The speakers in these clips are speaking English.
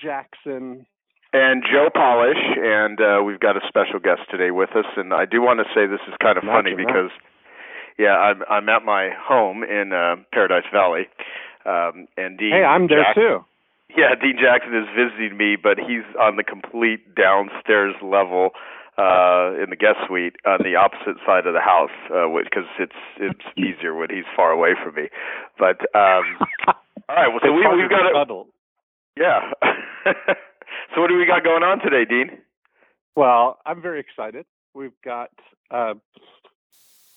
Jackson. And Joe Polish, and uh, we've got a special guest today with us. And I do want to say this is kind of funny because, yeah, I'm I'm at my home in uh, Paradise Valley, um, and Dean. Hey, I'm there Jackson, too. Yeah, Dean Jackson is visiting me, but he's on the complete downstairs level uh in the guest suite on the opposite side of the house uh because it's it's easier when he's far away from me but um all right well so we, we've got a, yeah. so what do we got going on today, Dean? Well, I'm very excited. We've got a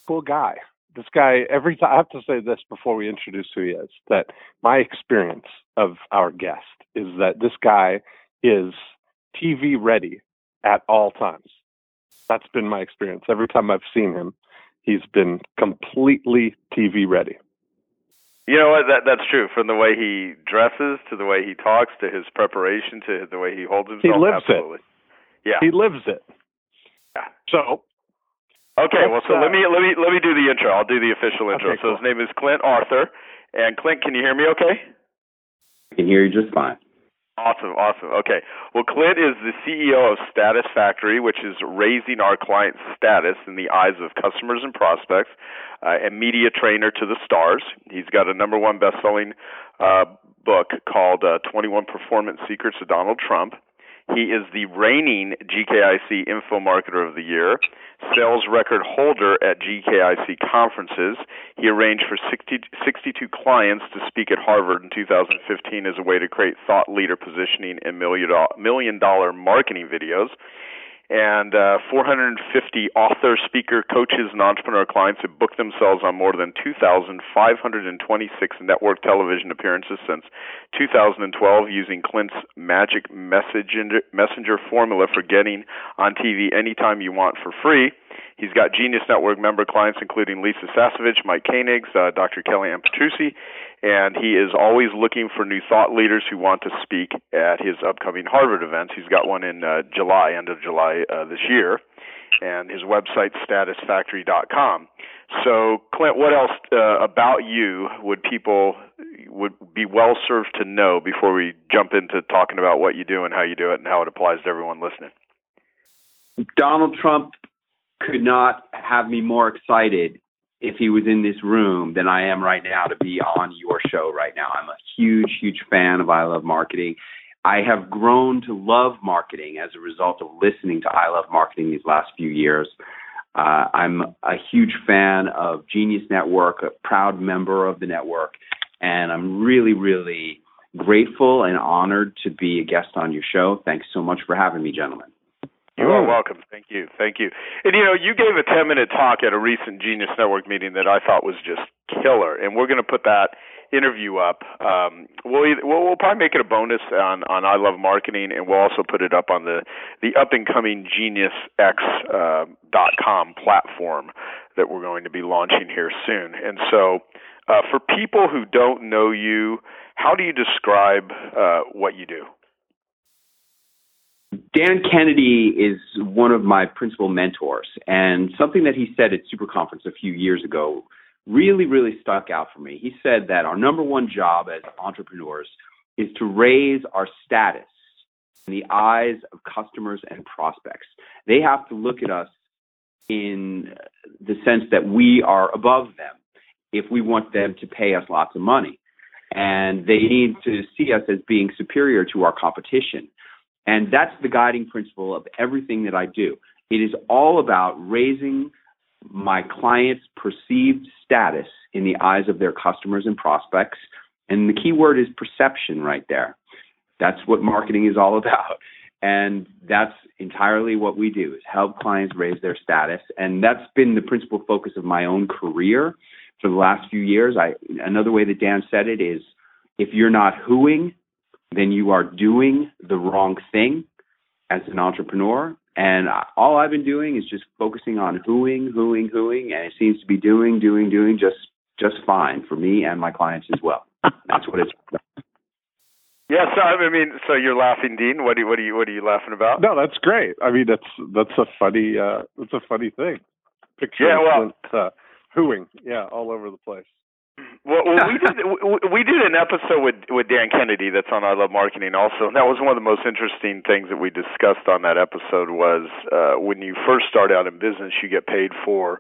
cool guy. This guy, every time I have to say this before we introduce who he is, that my experience of our guest is that this guy is TV ready at all times. That's been my experience. Every time I've seen him, he's been completely TV ready. You know what? That that's true. From the way he dresses to the way he talks to his preparation to the way he holds himself. He lives absolutely. it. Yeah. He lives it. Yeah. So. Okay. Well, so uh, let me let me let me do the intro. I'll do the official intro. Okay, so cool. his name is Clint Arthur, and Clint, can you hear me? Okay. I can hear you just fine. Awesome, awesome. Okay. Well, Clint is the CEO of Status Factory, which is raising our clients' status in the eyes of customers and prospects, uh, and media trainer to the stars. He's got a number one best-selling uh, book called uh, 21 Performance Secrets of Donald Trump. He is the reigning GKIC Info Marketer of the Year, sales record holder at GKIC conferences. He arranged for 60, 62 clients to speak at Harvard in 2015 as a way to create thought leader positioning and million dollar, million dollar marketing videos. And uh, 450 author, speaker, coaches, and entrepreneur clients have booked themselves on more than 2,526 network television appearances since 2012 using Clint's magic messenger, messenger formula for getting on TV anytime you want for free. He's got Genius Network member clients including Lisa Sasevich, Mike Koenigs, uh, Dr. Kellyann Petrucci, and he is always looking for new thought leaders who want to speak at his upcoming Harvard events. He's got one in uh, July, end of July uh, this year, and his website statusfactory.com. So, Clint, what else uh, about you would people would be well served to know before we jump into talking about what you do and how you do it and how it applies to everyone listening? Donald Trump could not have me more excited if he was in this room than I am right now to be on your show right now. I'm a huge, huge fan of I Love Marketing. I have grown to love marketing as a result of listening to I Love Marketing these last few years. Uh, I'm a huge fan of Genius Network, a proud member of the network, and I'm really, really grateful and honored to be a guest on your show. Thanks so much for having me, gentlemen. You are welcome. Thank you. Thank you. And you know, you gave a 10 minute talk at a recent Genius Network meeting that I thought was just killer. And we're going to put that interview up. Um, we'll, either, we'll we'll probably make it a bonus on on I Love Marketing, and we'll also put it up on the the up and coming GeniusX uh, dot com platform that we're going to be launching here soon. And so, uh, for people who don't know you, how do you describe uh, what you do? Dan Kennedy is one of my principal mentors, and something that he said at Super Conference a few years ago really, really stuck out for me. He said that our number one job as entrepreneurs is to raise our status in the eyes of customers and prospects. They have to look at us in the sense that we are above them if we want them to pay us lots of money. And they need to see us as being superior to our competition. And that's the guiding principle of everything that I do. It is all about raising my clients' perceived status in the eyes of their customers and prospects. And the key word is perception right there. That's what marketing is all about. And that's entirely what we do is help clients raise their status. And that's been the principal focus of my own career for the last few years. I another way that Dan said it is if you're not whoing, then you are doing the wrong thing as an entrepreneur. And all I've been doing is just focusing on whoing, whoing, whoing, and it seems to be doing, doing, doing just just fine for me and my clients as well. That's what it's. Yeah, so I mean, so you're laughing, Dean. What do you, what are you what are you laughing about? No, that's great. I mean, that's that's a funny uh that's a funny thing. Picture yeah, well, uh, hooing, yeah, all over the place. Well, well we did we did an episode with with Dan Kennedy that's on I Love Marketing also, and that was one of the most interesting things that we discussed on that episode was uh, when you first start out in business, you get paid for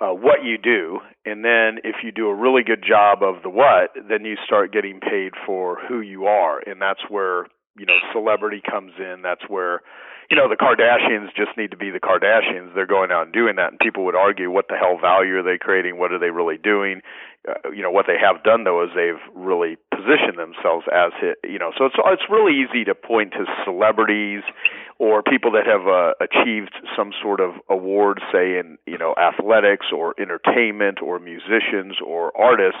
uh, what you do, and then if you do a really good job of the what, then you start getting paid for who you are, and that's where you know celebrity comes in. That's where you know, the Kardashians just need to be the Kardashians. They're going out and doing that, and people would argue, what the hell value are they creating? What are they really doing? Uh, you know, what they have done though is they've really positioned themselves as. You know, so it's it's really easy to point to celebrities or people that have uh, achieved some sort of award, say in you know athletics or entertainment or musicians or artists.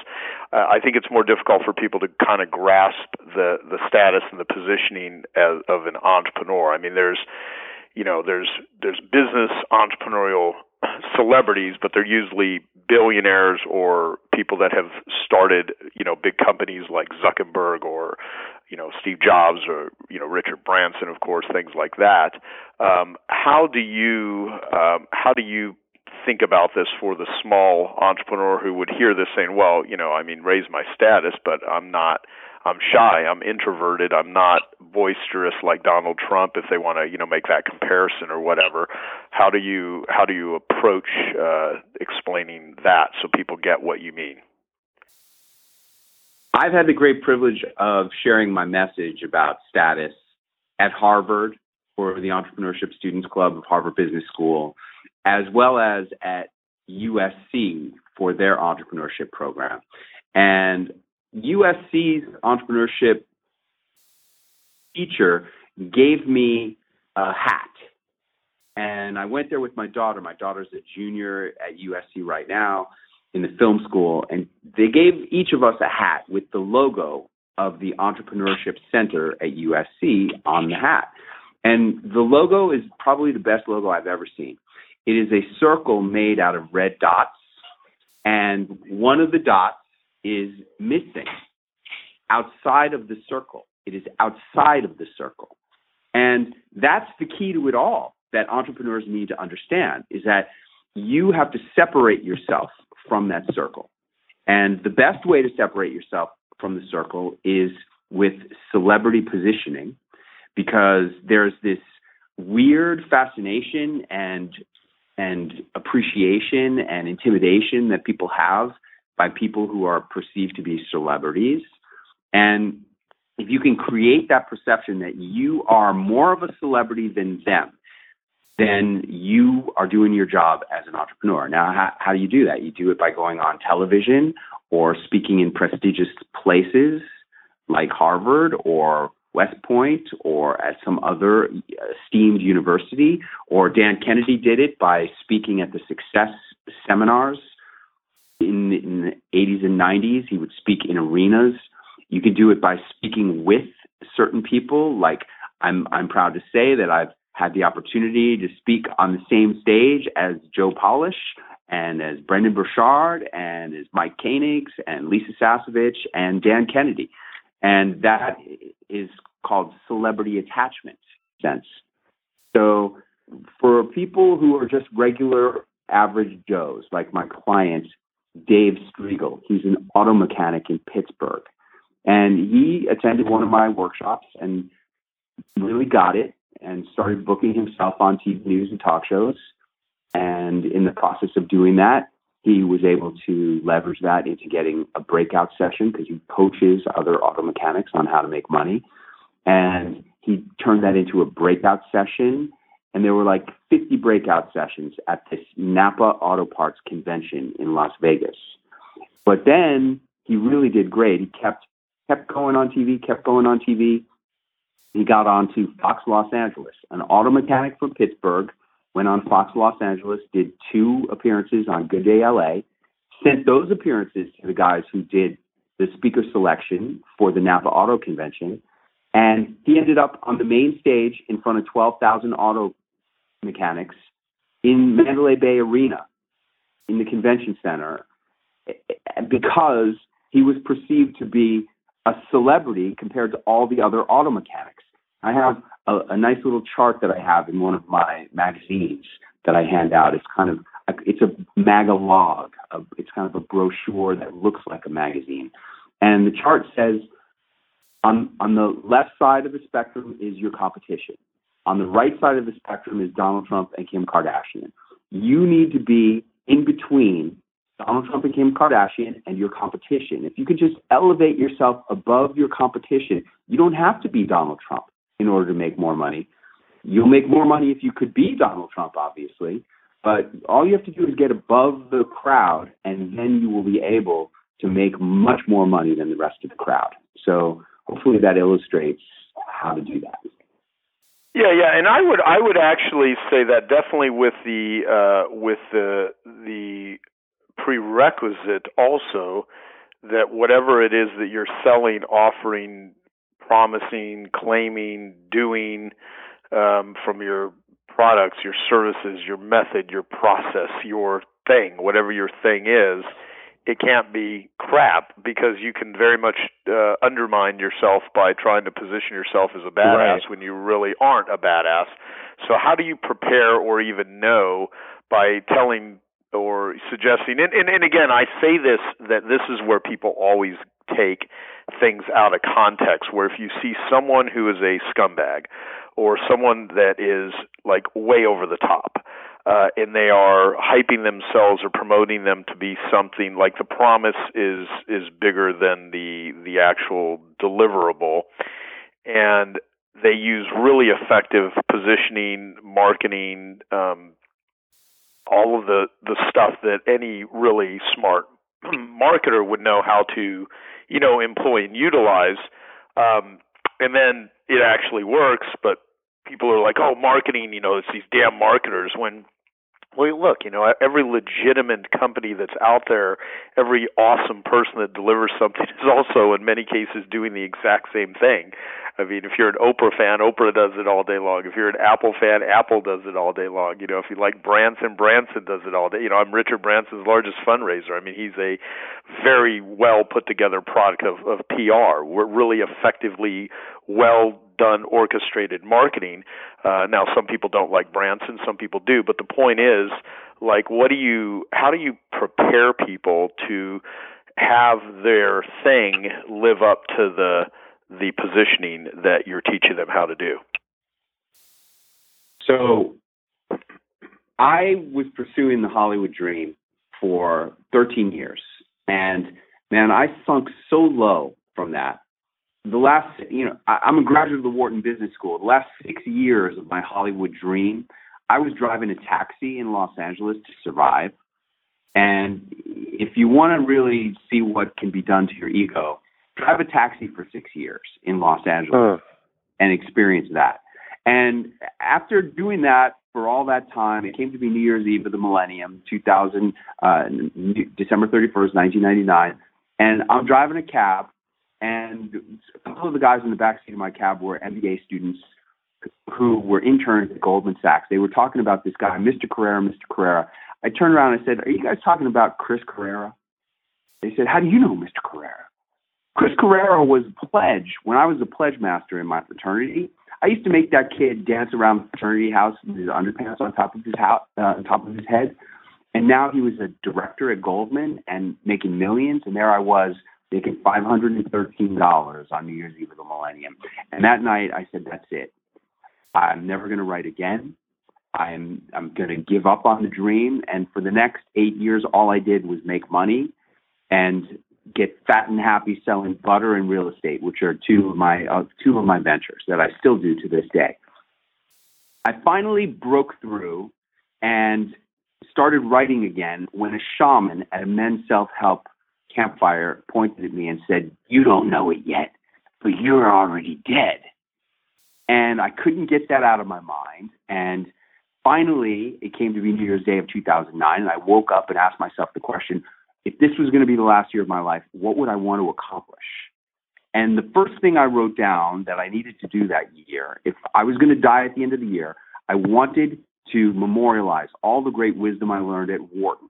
Uh, I think it's more difficult for people to kind of grasp the the status and the positioning as, of an entrepreneur. I mean, there's you know there's there's business entrepreneurial celebrities, but they're usually billionaires or people that have started, you know, big companies like Zuckerberg or, you know, Steve Jobs or, you know, Richard Branson, of course, things like that. Um, how do you um, how do you think about this for the small entrepreneur who would hear this saying, well, you know, I mean, raise my status, but I'm not I'm shy, I'm introverted, I'm not boisterous like Donald Trump if they want to, you know, make that comparison or whatever. How do you how do you approach uh, explaining that so people get what you mean? I've had the great privilege of sharing my message about status at Harvard for the Entrepreneurship Students Club of Harvard Business School, as well as at USC for their entrepreneurship program. And USC's entrepreneurship teacher gave me a hat. And I went there with my daughter. My daughter's a junior at USC right now in the film school. And they gave each of us a hat with the logo of the Entrepreneurship Center at USC on the hat. And the logo is probably the best logo I've ever seen. It is a circle made out of red dots. And one of the dots is missing outside of the circle. It is outside of the circle. And that's the key to it all that entrepreneurs need to understand is that you have to separate yourself from that circle. And the best way to separate yourself from the circle is with celebrity positioning because there's this weird fascination and and appreciation and intimidation that people have by people who are perceived to be celebrities. And if you can create that perception that you are more of a celebrity than them, then you are doing your job as an entrepreneur. Now, how, how do you do that? You do it by going on television or speaking in prestigious places like Harvard or West Point or at some other uh, esteemed university, or Dan Kennedy did it by speaking at the success seminars in, in the 80s and 90s. He would speak in arenas. You could do it by speaking with certain people. Like I'm, I'm proud to say that I've had the opportunity to speak on the same stage as Joe Polish and as Brendon Burchard and as Mike Koenigs and Lisa Sasevich and Dan Kennedy. And that is called celebrity attachment sense. So for people who are just regular average Joes, like my client, Dave Striegel. He's an auto mechanic in Pittsburgh. And he attended one of my workshops and really got it and started booking himself on TV news and talk shows. And in the process of doing that, he was able to leverage that into getting a breakout session because he coaches other auto mechanics on how to make money. And he turned that into a breakout session and there were like 50 breakout sessions at this Napa Auto Parts convention in Las Vegas. But then he really did great. He kept kept going on TV, kept going on TV. He got on to Fox Los Angeles. An auto mechanic from Pittsburgh went on Fox Los Angeles, did two appearances on Good Day LA, sent those appearances to the guys who did the speaker selection for the Napa Auto Convention, And he ended up on the main stage in front of 12,000 auto mechanics in Mandalay Bay Arena in the convention center because he was perceived to be a celebrity compared to all the other auto mechanics. I have a, a nice little chart that I have in one of my magazines that I hand out. It's kind of it's a magalog. It's kind of a brochure that looks like a magazine, and the chart says on on the left side of the spectrum is your competition. On the right side of the spectrum is Donald Trump and Kim Kardashian. You need to be in between Donald Trump and Kim Kardashian and your competition. If you could just elevate yourself above your competition, you don't have to be Donald Trump in order to make more money. You'll make more money if you could be Donald Trump, obviously, but all you have to do is get above the crowd, and then you will be able to make much more money than the rest of the crowd. So hopefully that illustrates how to do that. Yeah, yeah, and I would I would actually say that definitely with the uh, with the the prerequisite also that whatever it is that you're selling, offering, promising, claiming, doing um, from your products, your services, your method, your process, your thing, whatever your thing is, it can't be crap because you can very much uh, undermine yourself by trying to position yourself as a badass right. when you really aren't a badass. So how do you prepare or even know by telling or suggesting and, and, and again I say this that this is where people always take things out of context where if you see someone who is a scumbag or someone that is like way over the top uh, and they are hyping themselves or promoting them to be something like the promise is is bigger than the the actual deliverable and they use really effective positioning marketing um, all of the the stuff that any really smart marketer would know how to you know employ and utilize. Um, and then it actually works but people are like oh marketing you know it's these damn marketers when well, look, you know, every legitimate company that's out there, every awesome person that delivers something is also, in many cases, doing the exact same thing. I mean, if you're an Oprah fan, Oprah does it all day long. If you're an Apple fan, Apple does it all day long. You know, if you like Branson, Branson does it all day. You know, I'm Richard Branson's largest fundraiser. I mean, he's a very well put together product of, of PR. We're really effectively well done orchestrated marketing. Uh, now, some people don't like Branson, some people do, but the point is, like, what do you, how do you prepare people to have their thing live up to the the positioning that you're teaching them how to do? So, I was pursuing the Hollywood dream for 13 years, and man, I sunk so low from that the last, you know, I, I'm a graduate of the Wharton Business School. The last six years of my Hollywood dream, I was driving a taxi in Los Angeles to survive. And if you want to really see what can be done to your ego, drive a taxi for six years in Los Angeles uh. and experience that. And after doing that for all that time, it came to be New Year's Eve of the millennium, 2000, uh, December 31st, 1999. And I'm driving a cab and a couple of the guys in the back seat of my cab were MBA students who were interns at Goldman Sachs. They were talking about this guy, Mr. Carrera, Mr. Carrera. I turned around and I said, Are you guys talking about Chris Carrera? They said, How do you know Mr. Carrera? Chris Carrera was pledge when I was a pledge master in my fraternity. I used to make that kid dance around the fraternity house with his underpants on top of his house, uh, on top of his head. And now he was a director at Goldman and making millions. And there I was making $513 on New Year's Eve of the millennium. And that night I said, that's it. I'm never going to write again. I'm I'm going to give up on the dream. And for the next eight years, all I did was make money and get fat and happy selling butter and real estate, which are two of my uh, two of my ventures that I still do to this day. I finally broke through and started writing again when a shaman at a men's self help campfire pointed at me and said, You don't know it yet, but you're already dead. And I couldn't get that out of my mind. And finally, it came to be New Year's Day of 2009. And I woke up and asked myself the question if this was going to be the last year of my life, what would I want to accomplish? And the first thing I wrote down that I needed to do that year, if I was going to die at the end of the year, I wanted to memorialize all the great wisdom I learned at Wharton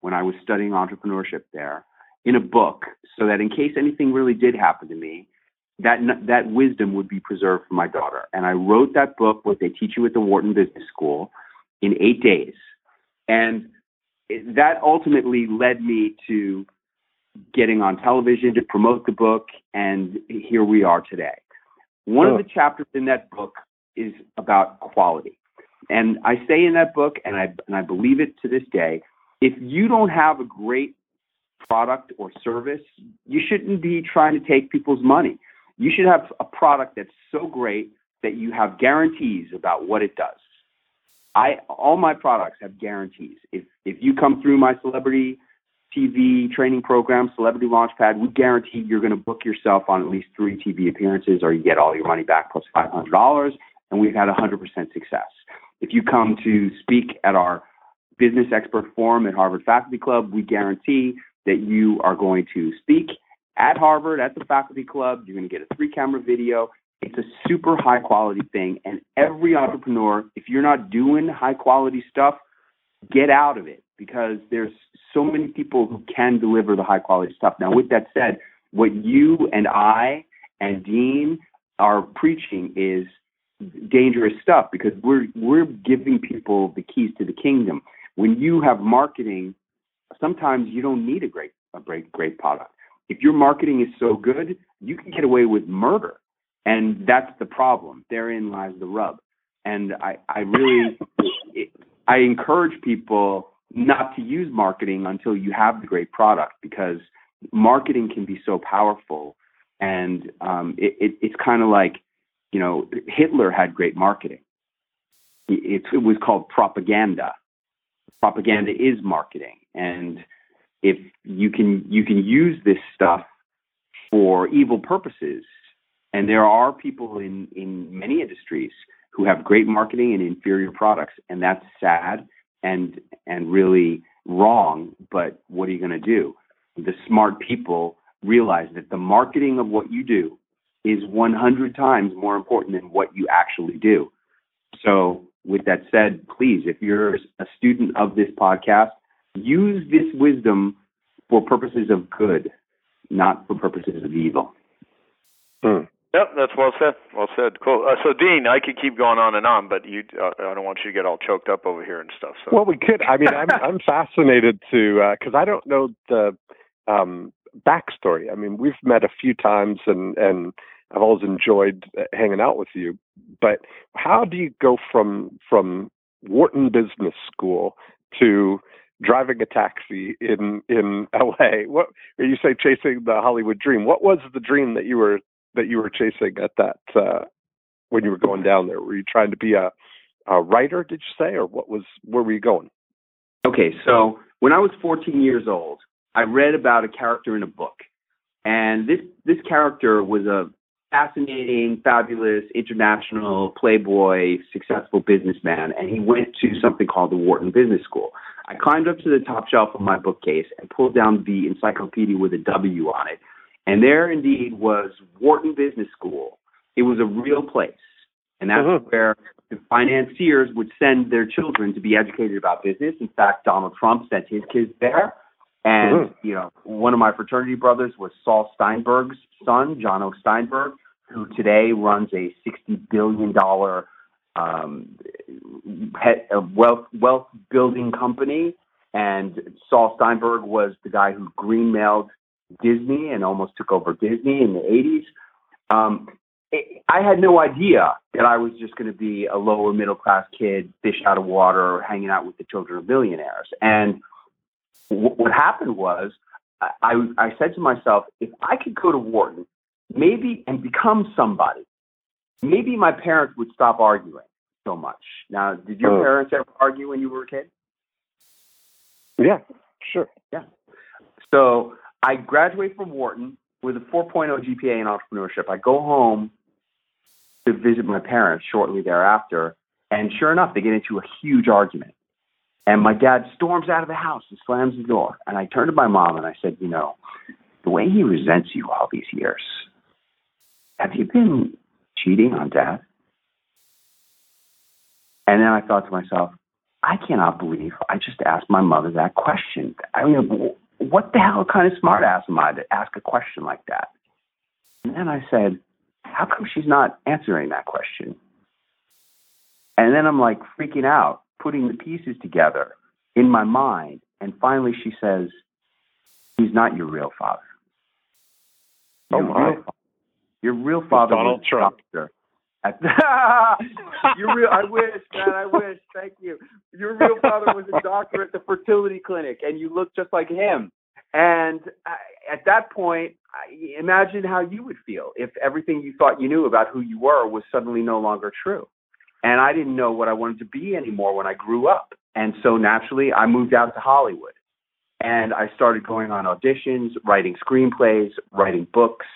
when I was studying entrepreneurship there in a book so that in case anything really did happen to me, that that wisdom would be preserved for my daughter. And I wrote that book, what they teach you at the Wharton Business School, in eight days. And that ultimately led me to getting on television to promote the book, and here we are today. One oh. of the chapters in that book is about quality. And I say in that book, and I, and I believe it to this day, if you don't have a great product or service, you shouldn't be trying to take people's money. You should have a product that's so great that you have guarantees about what it does. I all my products have guarantees. If if you come through my celebrity TV training program, Celebrity Launchpad, we guarantee you're going to book yourself on at least three TV appearances, or you get all your money back plus five hundred dollars. And we've had 100% success. If you come to speak at our business expert forum at Harvard Faculty Club, we guarantee that you are going to speak at Harvard at the faculty club. You're going to get a three camera video. It's a super high quality thing. And every entrepreneur, if you're not doing high quality stuff, get out of it because there's so many people who can deliver the high quality stuff. Now, with that said, what you and I and Dean are preaching is dangerous stuff because we're we're giving people the keys to the kingdom. When you have marketing, sometimes you don't need a great a great great product. If your marketing is so good, you can get away with murder. And that's the problem. Therein lies the rub. And I, I really I encourage people not to use marketing until you have the great product because marketing can be so powerful and um, it, it, it's kind of like you know, Hitler had great marketing. It, it was called propaganda. Propaganda is marketing, and if you can you can use this stuff for evil purposes, and there are people in in many industries who have great marketing and inferior products, and that's sad and and really wrong. But what are you going to do? The smart people realize that the marketing of what you do is 100 times more important than what you actually do. So, with that said, please, if you're a student of this podcast, use this wisdom for purposes of good, not for purposes of evil. Hmm. Yep, that's well said. Well said. Cool. Uh, so, Dean, I could keep going on and on, but you, uh, I don't want you to get all choked up over here and stuff. So. Well, we could. I mean, I'm, I'm fascinated to because uh, I don't know the um, backstory. I mean, we've met a few times, and and I've always enjoyed uh, hanging out with you. But how do you go from from Wharton Business School to driving a taxi in in LA? What you say chasing the Hollywood dream? What was the dream that you were that you were chasing at that uh, when you were going down there? Were you trying to be a a writer? Did you say, or what was where were you going? Okay, so when I was 14 years old, I read about a character in a book, and this this character was a fascinating, fabulous, international, playboy, successful businessman, and he went to something called the Wharton Business School. I climbed up to the top shelf of my bookcase and pulled down the encyclopedia with a W on it, and there indeed was Wharton Business School. It was a real place, and that's uh-huh. where the financiers would send their children to be educated about business. In fact, Donald Trump sent his kids there. And, mm-hmm. you know, one of my fraternity brothers was Saul Steinberg's son, Jonathan Steinberg who today runs a $60 billion um, wealth, wealth building company. And Saul Steinberg was the guy who greenmailed Disney and almost took over Disney in the 80s. Um, I had no idea that I was just going to be a lower middle class kid, fish out of water, hanging out with the children of billionaires. And w- what happened was, I, I said to myself, if I could go to Wharton maybe and become somebody, maybe my parents would stop arguing so much. Now, did your oh. parents ever argue when you were a kid? Yeah, sure. Yeah. So I graduate from Wharton with a 4.0 GPA in entrepreneurship. I go home to visit my parents shortly thereafter, and sure enough, they get into a huge argument. And my dad storms out of the house and slams the door. And I turned to my mom and I said, You know, the way he resents you all these years, Have you been cheating on dad? And then I thought to myself, I cannot believe I just asked my mother that question. I mean, what the hell kind of smartass am I to ask a question like that? And then I said, how come she's not answering that question? And then I'm like freaking out, putting the pieces together in my mind. And finally she says, he's not your real father. Oh, your, my. real, your real father Donald was Trump. Doctor. your real, I wish, man, I wish. Thank you. Your real father was a doctor at the fertility clinic, and you look just like him. And I, at that point, I, imagine how you would feel if everything you thought you knew about who you were was suddenly no longer true. And I didn't know what I wanted to be anymore when I grew up. And so naturally, I moved out to Hollywood. And I started going on auditions, writing screenplays, writing books,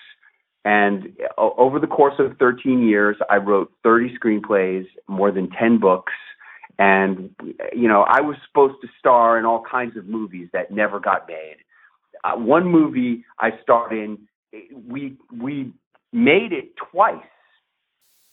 and over the course of 13 years, I wrote 30 screenplays, more than 10 books. And, you know, I was supposed to star in all kinds of movies that never got made. Uh, one movie I starred in, we, we made it twice.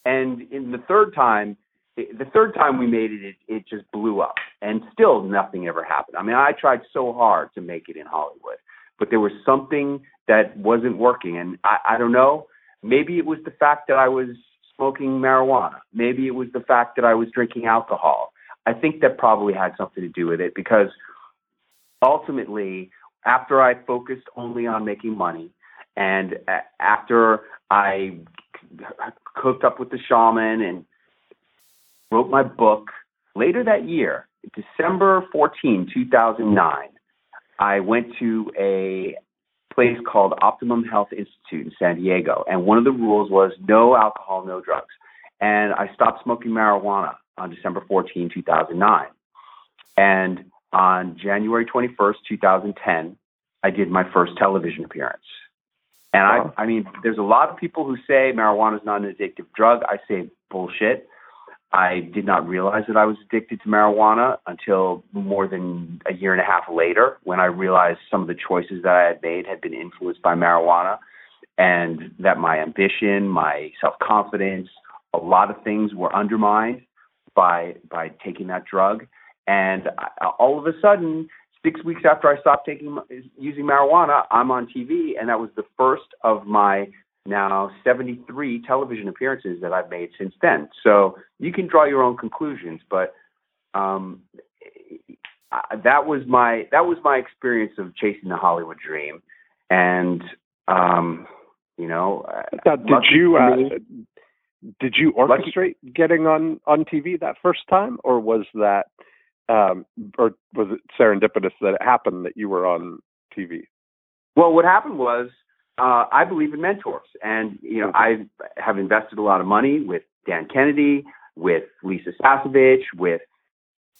And in the third time, the third time we made it, it, it just blew up. And still nothing ever happened. I mean, I tried so hard to make it in Hollywood but there was something that wasn't working. And I, I don't know. Maybe it was the fact that I was smoking marijuana. Maybe it was the fact that I was drinking alcohol. I think that probably had something to do with it because ultimately, after I focused only on making money and after I hooked up with the shaman and wrote my book, later that year, December 14, 2009, I went to a place called Optimum Health Institute in San Diego, and one of the rules was no alcohol, no drugs. And I stopped smoking marijuana on December 14, 2009. And on January 21st, 2010, I did my first television appearance. And I, I mean, there's a lot of people who say marijuana is not an addictive drug. I say bullshit. I did not realize that I was addicted to marijuana until more than a year and a half later when I realized some of the choices that I had made had been influenced by marijuana and that my ambition, my self-confidence, a lot of things were undermined by by taking that drug. And I, all of a sudden 6 weeks after I stopped taking using marijuana, I'm on TV and that was the first of my now 73 television appearances that I've made since then. So you can draw your own conclusions, but um, that was my that was my experience of chasing the Hollywood dream, and um, you know. Now, did you uh, did you orchestrate lucky, getting on on TV that first time, or was that um, or was it serendipitous that it happened that you were on TV? Well, what happened was uh, I believe in mentors, and you know I have invested a lot of money with Dan Kennedy, with Lisa Sasevich, with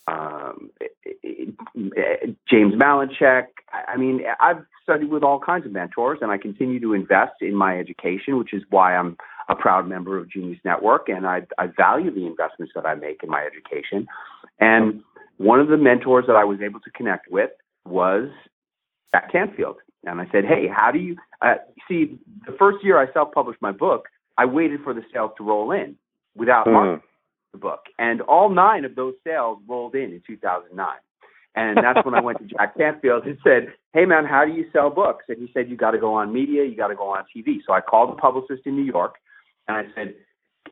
um, James Malinchak. I mean, I've studied with all kinds of mentors, and I continue to invest in my education, which is why I'm a proud member of Genius Network, and I, I value the investments that I make in my education. And one of the mentors that I was able to connect with was Jack Canfield. And I said, hey, how do you uh, see? The first year I self-published my book, I waited for the sales to roll in without mm. marketing the book, and all nine of those sales rolled in in 2009. And that's when I went to Jack Canfield and said, "Hey man, how do you sell books?" And he said, "You got to go on media, you got to go on TV." So I called the publicist in New York, and I said,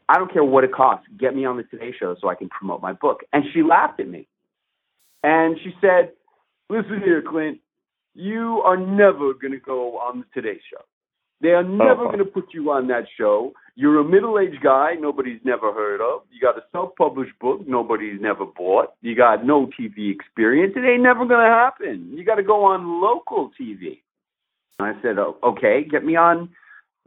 "I don't care what it costs. Get me on the Today Show so I can promote my book." And she laughed at me, and she said, "Listen here, Clint you are never going to go on the Today Show. They are never uh-huh. going to put you on that show. You're a middle aged guy nobody's never heard of. You got a self published book nobody's never bought. You got no TV experience. It ain't never going to happen. You got to go on local TV. And I said, oh, okay, get me on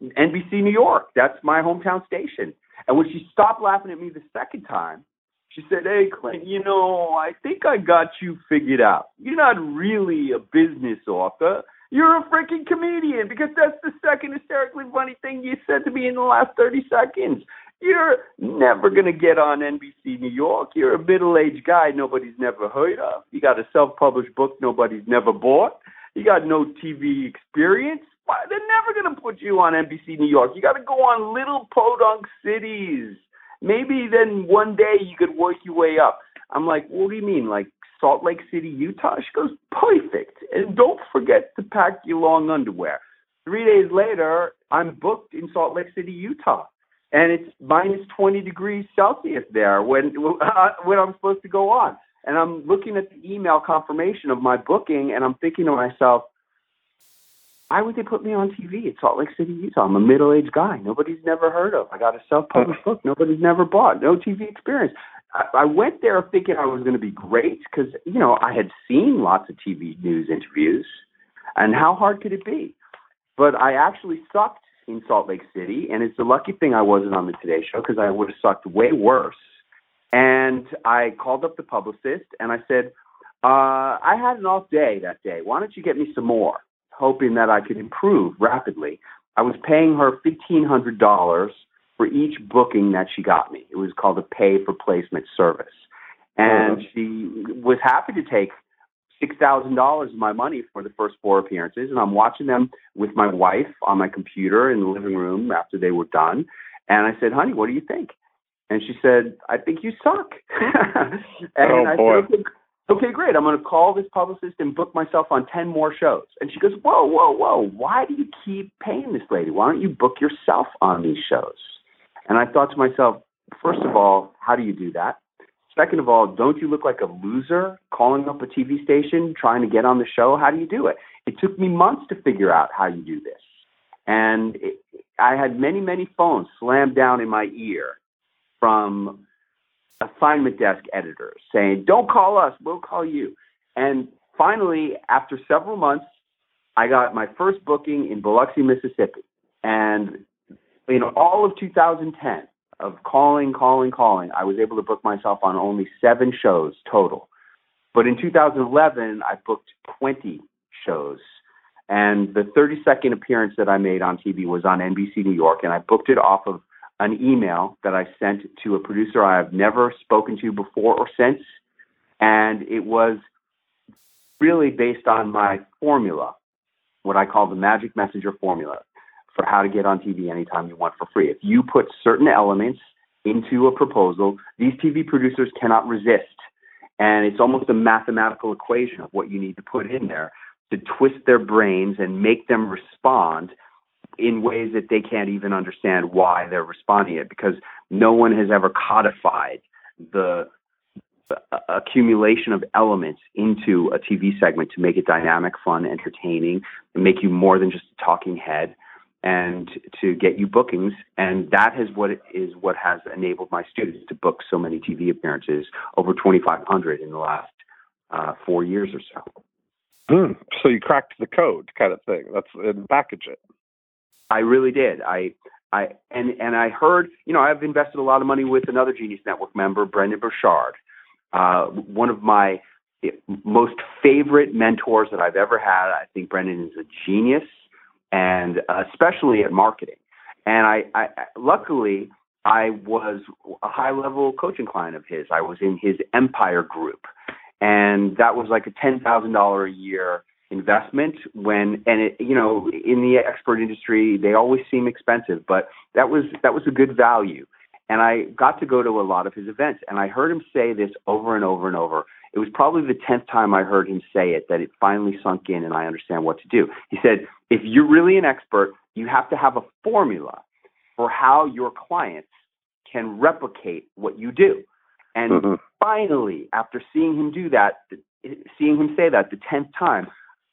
NBC New York. That's my hometown station. And when she stopped laughing at me the second time, she said, Hey, Clint, you know, I think I got you figured out. You're not really a business author. You're a freaking comedian because that's the second hysterically funny thing you said to me in the last 30 seconds. You're never going to get on NBC New York. You're a middle aged guy nobody's never heard of. You got a self published book nobody's never bought. You got no TV experience. they're never going to put you on NBC New York. You got to go on little podunk cities. Maybe then one day you could work your way up. I'm like, what do you mean? Like Salt Lake City, Utah? She goes, perfect. And don't forget to pack your long underwear. Three days later, I'm booked in Salt Lake City, Utah. And it's minus 20 degrees Celsius there when when I'm supposed to go on. And I'm looking at the email confirmation of my booking, and I'm thinking to myself, why would they put me on TV at Salt Lake City, Utah? I'm a middle aged guy. Nobody's never heard of. I got a self published book. Nobody's never bought. No TV experience. I, went there thinking I was going to be great because, you know, I had seen lots of TV news interviews. And how hard could it be? But I actually sucked in Salt Lake City. And it's a lucky thing I wasn't on the Today Show because I would have sucked way worse. And I called up the publicist and I said, uh, I had an off day that day. Why don't you get me some more? Hoping that I could improve rapidly. I was paying her $1,500 for each booking that she got me. It was called a pay for placement service. And uh-huh. she was happy to take $6,000 of my money for the first four appearances. And I'm watching them with my wife on my computer in the living room after they were done. And I said, honey, what do you think? And she said, I think you suck. and oh, I boy. said, okay, great. I'm going to call this publicist and book myself on 10 more shows. And she goes, whoa, whoa, whoa. Why do you keep paying this lady? Why don't you book yourself on these shows? And I thought to myself, first of all, how do you do that? Second of all, don't you look like a loser calling up a TV station trying to get on the show? How do you do it? It took me months to figure out how you do this. And it, I had many, many phones slammed down in my ear from assignment desk editors saying, don't call us, we'll call you. And finally, after several months, I got my first booking in Biloxi, Mississippi. And in all of 2010 of calling, calling, calling, I was able to book myself on only seven shows total. But in 2011, I booked 20 shows. And the 32nd appearance that I made on TV was on NBC New York, and I booked it off of an email that I sent to a producer I have never spoken to before or since. And it was really based on my formula, what I call the magic messenger formula for how to get on TV anytime you want for free. If you put certain elements into a proposal, these TV producers cannot resist. And it's almost a mathematical equation of what you need to put in there to twist their brains and make them respond in ways that they can't even understand why they're responding it because no one has ever codified the, the accumulation of elements into a TV segment to make it dynamic, fun, entertaining, and make you more than just a talking head and to get you bookings and that is what is what has enabled my students to book so many TV appearances over 2500 in the last uh, 4 years or so. Mm, so you cracked the code kind of thing. That's and package it. I really did. I I and and I heard, you know, I've invested a lot of money with another Genius Network member, Brendon Burchard, uh, one of my most favorite mentors that I've ever had. I think Brendon is a genius, and especially at marketing. And I, I luckily I was a high level coaching client of his. I was in his Empire group, and that was like a ten thousand dollar a year investment when and it you know in the expert industry they always seem expensive but that was that was a good value. And I got to go to a lot of his events and I heard him say this over and over and over. It was probably the 10th time I heard him say it that it finally sunk in and I understand what to do. He said if you're really an expert you have to have a formula for how your clients can replicate what you do. And mm-hmm. finally after seeing him do that seeing him say that the 10th time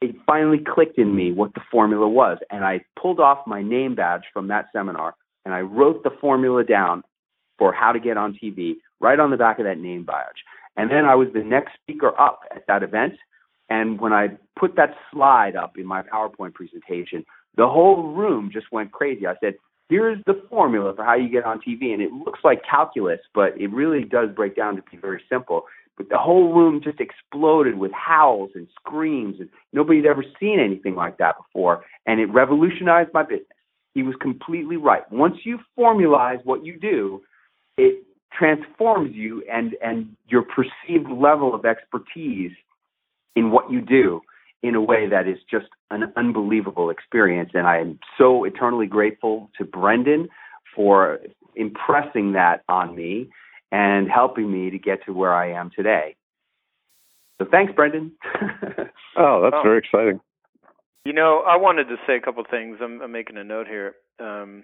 it finally clicked in me what the formula was. And I pulled off my name badge from that seminar and I wrote the formula down for how to get on TV right on the back of that name badge. And then I was the next speaker up at that event. And when I put that slide up in my PowerPoint presentation, the whole room just went crazy. I said, here's the formula for how you get on TV. And it looks like calculus, but it really does break down to be very simple. But the whole room just exploded with howls and screams, and nobody'd ever seen anything like that before. And it revolutionized my business. He was completely right. Once you formalize what you do, it transforms you and and your perceived level of expertise in what you do in a way that is just an unbelievable experience. And I am so eternally grateful to Brendon for impressing that on me and helping me to get to where I am today. So thanks, Brendon. oh, that's oh. very exciting. You know, I wanted to say a couple things. I'm, I'm making a note here. Um,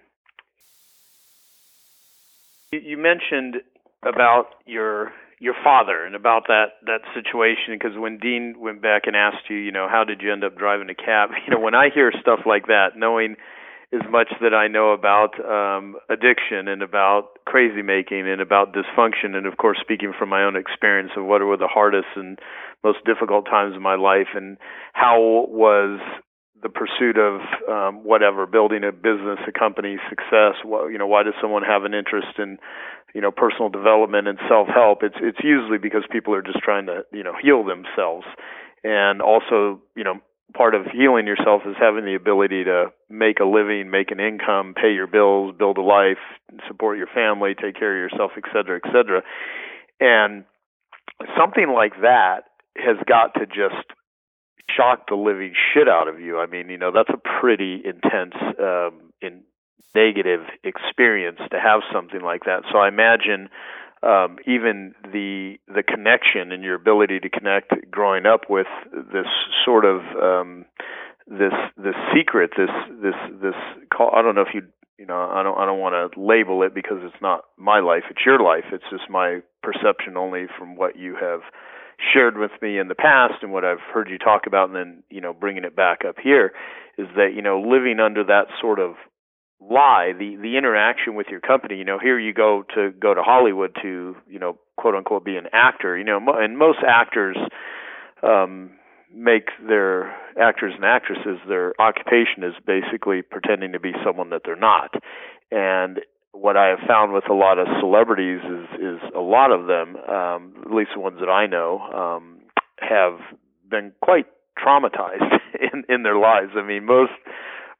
you, you mentioned about your your father and about that that situation because when Dean went back and asked you, you know, how did you end up driving a cab? You know, when I hear stuff like that, knowing as much that I know about um, addiction and about crazy making and about dysfunction, and of course, speaking from my own experience of what were the hardest and most difficult times of my life, and how was the pursuit of um, whatever, building a business, a company, success. Well, you know, why does someone have an interest in, you know, personal development and self-help? It's it's usually because people are just trying to, you know, heal themselves, and also, you know, part of healing yourself is having the ability to make a living, make an income, pay your bills, build a life, support your family, take care of yourself, et cetera, et cetera. And something like that has got to just shock the living shit out of you. I mean, you know, that's a pretty intense um in negative experience to have something like that. So I imagine um, even the the connection and your ability to connect growing up with this sort of um, this this secret this this this call I don't know if you you know I don't I don't want to label it because it's not my life it's your life it's just my perception only from what you have shared with me in the past and what I've heard you talk about and then you know bringing it back up here is that you know living under that sort of lie the the interaction with your company you know here you go to go to Hollywood to you know quote unquote be an actor. You know and most actors um make their actors and actresses their occupation is basically pretending to be someone that they're not. And what I have found with a lot of celebrities is is a lot of them um at least the ones that I know um have been quite traumatized in in their lives. I mean most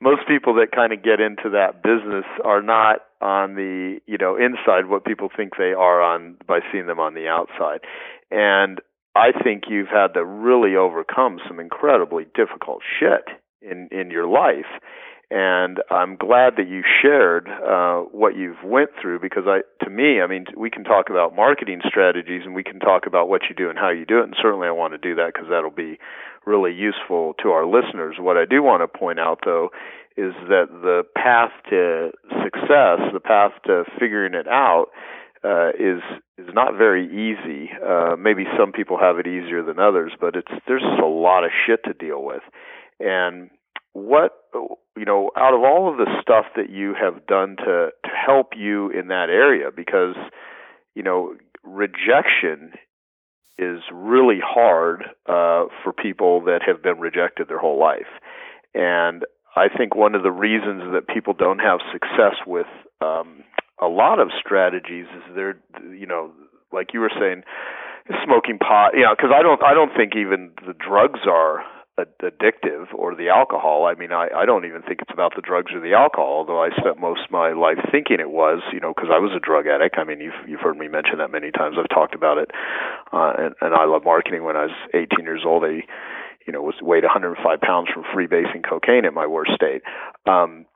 most people that kind of get into that business are not on the you know inside what people think they are on by seeing them on the outside. And i think you've had to really overcome some incredibly difficult shit in in your life and I'm glad that you shared uh, what you've went through because I, to me, I mean, we can talk about marketing strategies and we can talk about what you do and how you do it, and certainly I want to do that because that'll be really useful to our listeners. What I do want to point out, though, is that the path to success, the path to figuring it out, uh, is is not very easy. Uh, maybe some people have it easier than others, but it's there's just a lot of shit to deal with, and what you know out of all of the stuff that you have done to to help you in that area because you know rejection is really hard uh for people that have been rejected their whole life. And i think one of the reasons that people don't have success with um a lot of strategies is they're you know like you were saying smoking pot you know because i don't i don't think even the drugs are addictive or the alcohol. I mean, I, I don't even think it's about the drugs or the alcohol, although I spent most of my life thinking it was, you know, because I was a drug addict. I mean, you've you've heard me mention that many times. I've talked about it, uh, and, and I love marketing. When I was 18 years old, I, you know, was weighed 105 pounds from freebasing cocaine at my worst state. Um,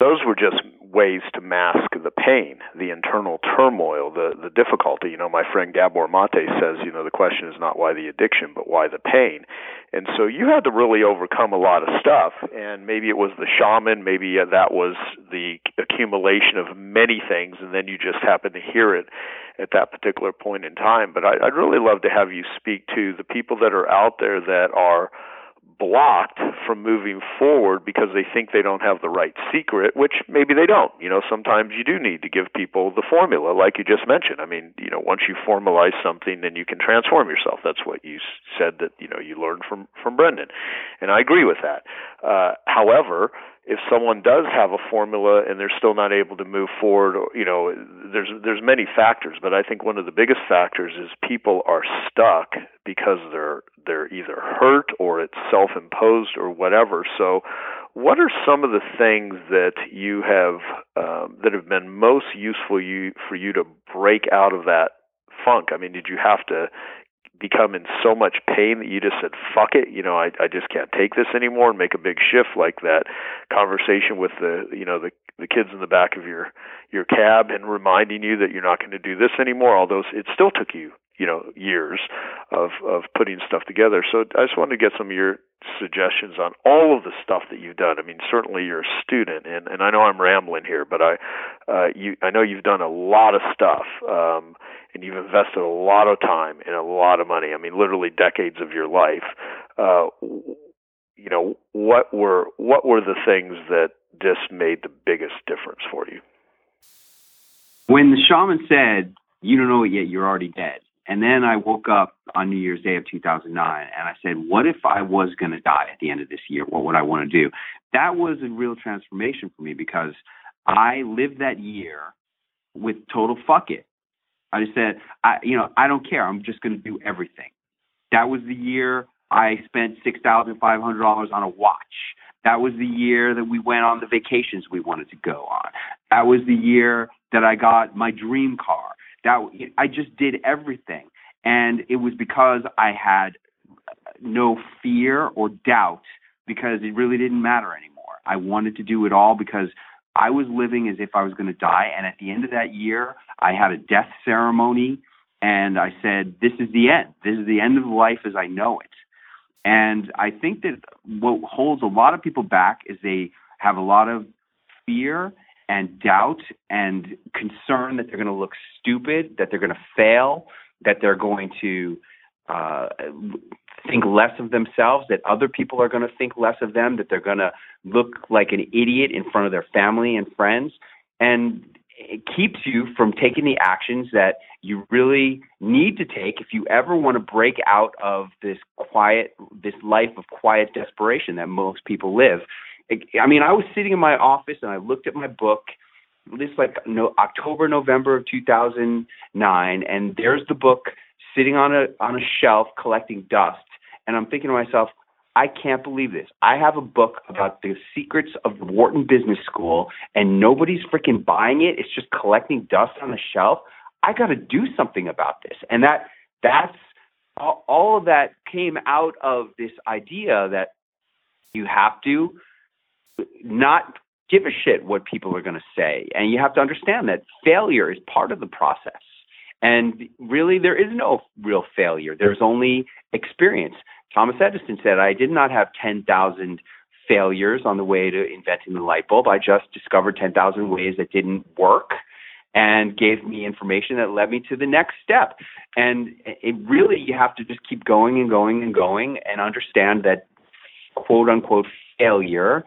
those were just ways to mask the pain, the internal turmoil, the the difficulty. You know, my friend Gabor Mate says, you know, the question is not why the addiction, but why the pain. And so you had to really overcome a lot of stuff. And maybe it was the shaman, maybe uh, that was the accumulation of many things, and then you just happened to hear it at that particular point in time. But I, I'd really love to have you speak to the people that are out there that are blocked from moving forward because they think they don't have the right secret, which maybe they don't. You know, sometimes you do need to give people the formula, like you just mentioned. I mean, you know, once you formalize something, then you can transform yourself. That's what you said that you know you learned from from Brendon, and I agree with that. Uh, however, if someone does have a formula and they're still not able to move forward you know there's there's many factors but i think one of the biggest factors is people are stuck because they're they're either hurt or it's self imposed or whatever so what are some of the things that you have um, that have been most useful you for you to break out of that funk i mean did you have to become in so much pain that you just said, "Fuck it," you know, I I just can't take this anymore, and make a big shift like that conversation with the you know the the kids in the back of your your cab and reminding you that you're not going to do this anymore. Although it still took you you know years of of putting stuff together. So I just wanted to get some of your suggestions on all of the stuff that you've done. I mean, certainly you're a student, and and I know I'm rambling here, but I uh, you I know you've done a lot of stuff, um, and you've invested a lot of time and a lot of money. I mean, literally decades of your life. Uh, you know, what were what were the things that just made the biggest difference for you? When the shaman said, "You don't know it yet; you're already dead," And then I woke up on New Year's Day of 2009 and I said, What if I was going to die at the end of this year? What would I want to do? That was a real transformation for me because I lived that year with total fuck it. I just said, I, you know, I don't care. I'm just going to do everything. That was the year I spent $6,500 on a watch. That was the year that we went on the vacations we wanted to go on. That was the year that I got my dream car. That I just did everything, and it was because I had no fear or doubt because it really didn't matter anymore. I wanted to do it all because I was living as if I was going to die, and at the end of that year, I had a death ceremony, and I said, "This is the end. This is the end of life as I know it." And I think that what holds a lot of people back is they have a lot of fear and doubt and concern that they're going to look stupid, that they're going to fail, that they're going to uh, think less of themselves, that other people are going to think less of them, that they're going to look like an idiot in front of their family and friends. And it keeps you from taking the actions that you really need to take if you ever want to break out of this quiet, this life of quiet desperation that most people live. I mean, I was sitting in my office and I looked at my book. This like no October, November of 2009, and there's the book sitting on a on a shelf collecting dust. And I'm thinking to myself, I can't believe this. I have a book about the secrets of the Wharton Business School, and nobody's freaking buying it. It's just collecting dust on the shelf. I got to do something about this, and that that's all of that came out of this idea that you have to not give a shit what people are going to say. And you have to understand that failure is part of the process. And really, there is no real failure. There's only experience. Thomas Edison said, I did not have 10,000 failures on the way to inventing the light bulb. I just discovered 10,000 ways that didn't work and gave me information that led me to the next step. And it really, you have to just keep going and going and going and understand that quote unquote failure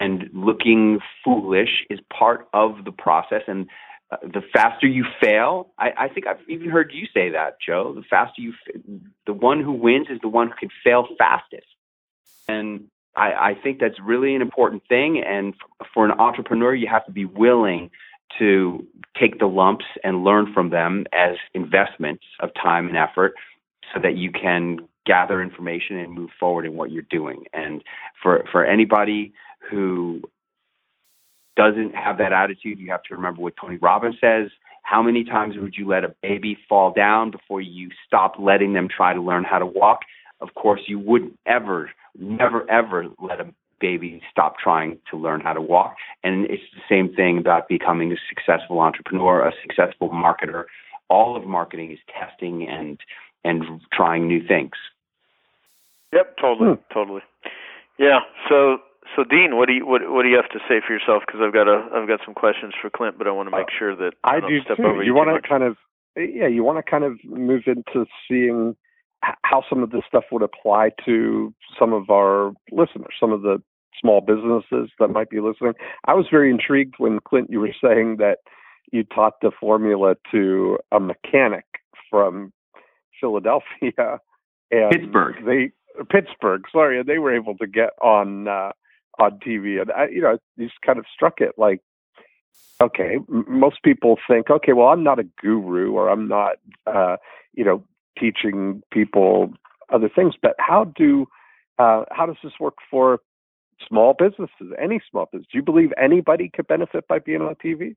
and looking foolish is part of the process. And uh, the faster you fail, I, I think I've even heard you say that, Joe. The faster you, the one who wins is the one who can fail fastest. And I, I think that's really an important thing. And for an entrepreneur, you have to be willing to take the lumps and learn from them as investments of time and effort so that you can gather information and move forward in what you're doing. And for, for anybody who doesn't have that attitude, you have to remember what Tony Robbins says. How many times would you let a baby fall down before you stop letting them try to learn how to walk? Of course, you wouldn't ever, never, ever let a baby stop trying to learn how to walk. And it's the same thing about becoming a successful entrepreneur, a successful marketer. All of marketing is testing and and trying new things. Yep, totally, hmm. totally. Yeah. So so Dean, what do you what what do you have to say for yourself? Because I've got a I've got some questions for Clint, but I want to make sure that I, I do step too. over you, you want to kind of yeah, you want to kind of move into seeing how some of this stuff would apply to some of our listeners, some of the small businesses that might be listening. I was very intrigued when Clint you were saying that you taught the formula to a mechanic from Philadelphia and Pittsburgh. They Pittsburgh, sorry, and they were able to get on uh, on TV, and I, you know, just kind of struck it like, okay, m- most people think, okay, well, I'm not a guru or I'm not, uh, you know, teaching people other things, but how do uh, how does this work for small businesses, any small business? Do you believe anybody could benefit by being on TV?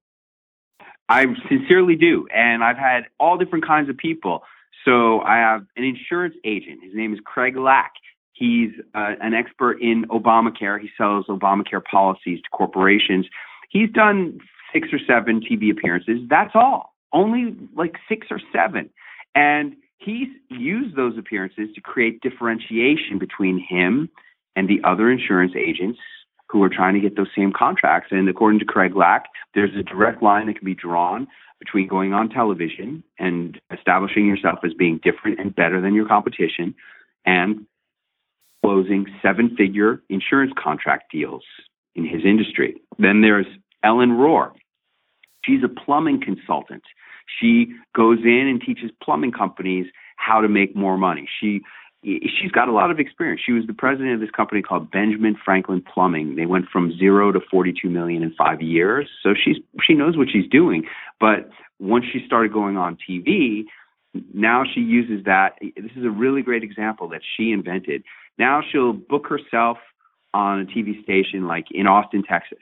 I sincerely do, and I've had all different kinds of people So I have an insurance agent. His name is Craig Lack. He's uh, an expert in Obamacare. He sells Obamacare policies to corporations. He's done six or seven TV appearances. That's all. Only like six or seven. And he's used those appearances to create differentiation between him and the other insurance agents who are trying to get those same contracts. And according to Craig Lack, there's a direct line that can be drawn between going on television and establishing yourself as being different and better than your competition and closing seven figure insurance contract deals in his industry. Then there's Ellen Rohr. She's a plumbing consultant. She goes in and teaches plumbing companies how to make more money. She she's got a lot of experience. She was the president of this company called Benjamin Franklin Plumbing. They went from 0 to 42 million in 5 years. So she's she knows what she's doing. But once she started going on TV, now she uses that this is a really great example that she invented. Now she'll book herself on a TV station like in Austin, Texas,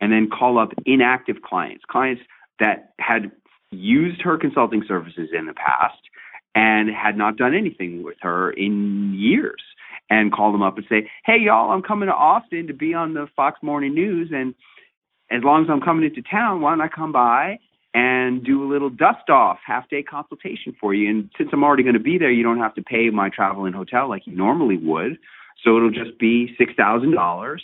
and then call up inactive clients, clients that had used her consulting services in the past and had not done anything with her in years and call them up and say, Hey, y'all, I'm coming to Austin to be on the Fox Morning News. And as long as I'm coming into town, why don't I come by and do a little dust off half day consultation for you? And since I'm already going to be there, you don't have to pay my travel and hotel like you normally would. So it'll just be $6,000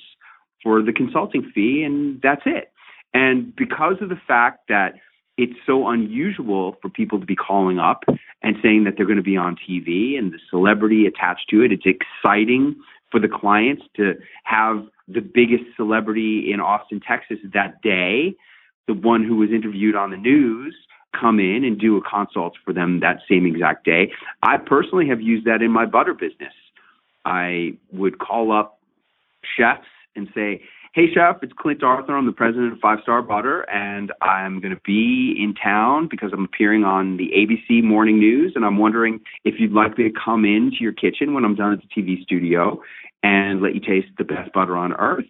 for the consulting fee, and that's it. And because of the fact that it's so unusual for people to be calling up and saying that they're going to be on TV and the celebrity attached to it. It's exciting for the clients to have the biggest celebrity in Austin, Texas that day, the one who was interviewed on the news, come in and do a consult for them that same exact day. I personally have used that in my butter business. I would call up chefs and say, Hey, chef, it's Clint Arthur. I'm the president of Five Star Butter, and I'm going to be in town because I'm appearing on the ABC Morning News. And I'm wondering if you'd like me to come into your kitchen when I'm done at the TV studio and let you taste the best butter on earth.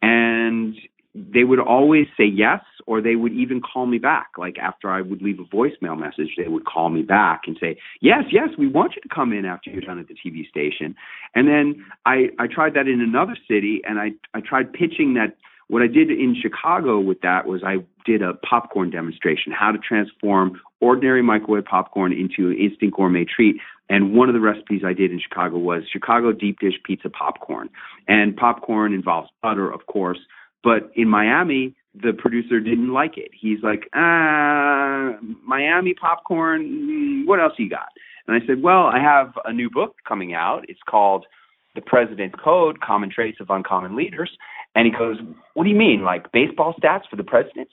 And they would always say yes, or they would even call me back. Like after I would leave a voicemail message, they would call me back and say, "Yes, yes, we want you to come in after you're done at the TV station." And then I I tried that in another city, and I I tried pitching that. What I did in Chicago with that was I did a popcorn demonstration, how to transform ordinary microwave popcorn into an instant gourmet treat. And one of the recipes I did in Chicago was Chicago deep dish pizza popcorn. And popcorn involves butter, of course, but in Miami, the producer didn't like it. He's like, ah, Miami popcorn, mm, what else you got? And I said, well, I have a new book coming out. It's called The President's Code Common Traits of Uncommon Leaders. And he goes, what do you mean, like baseball stats for the presidents?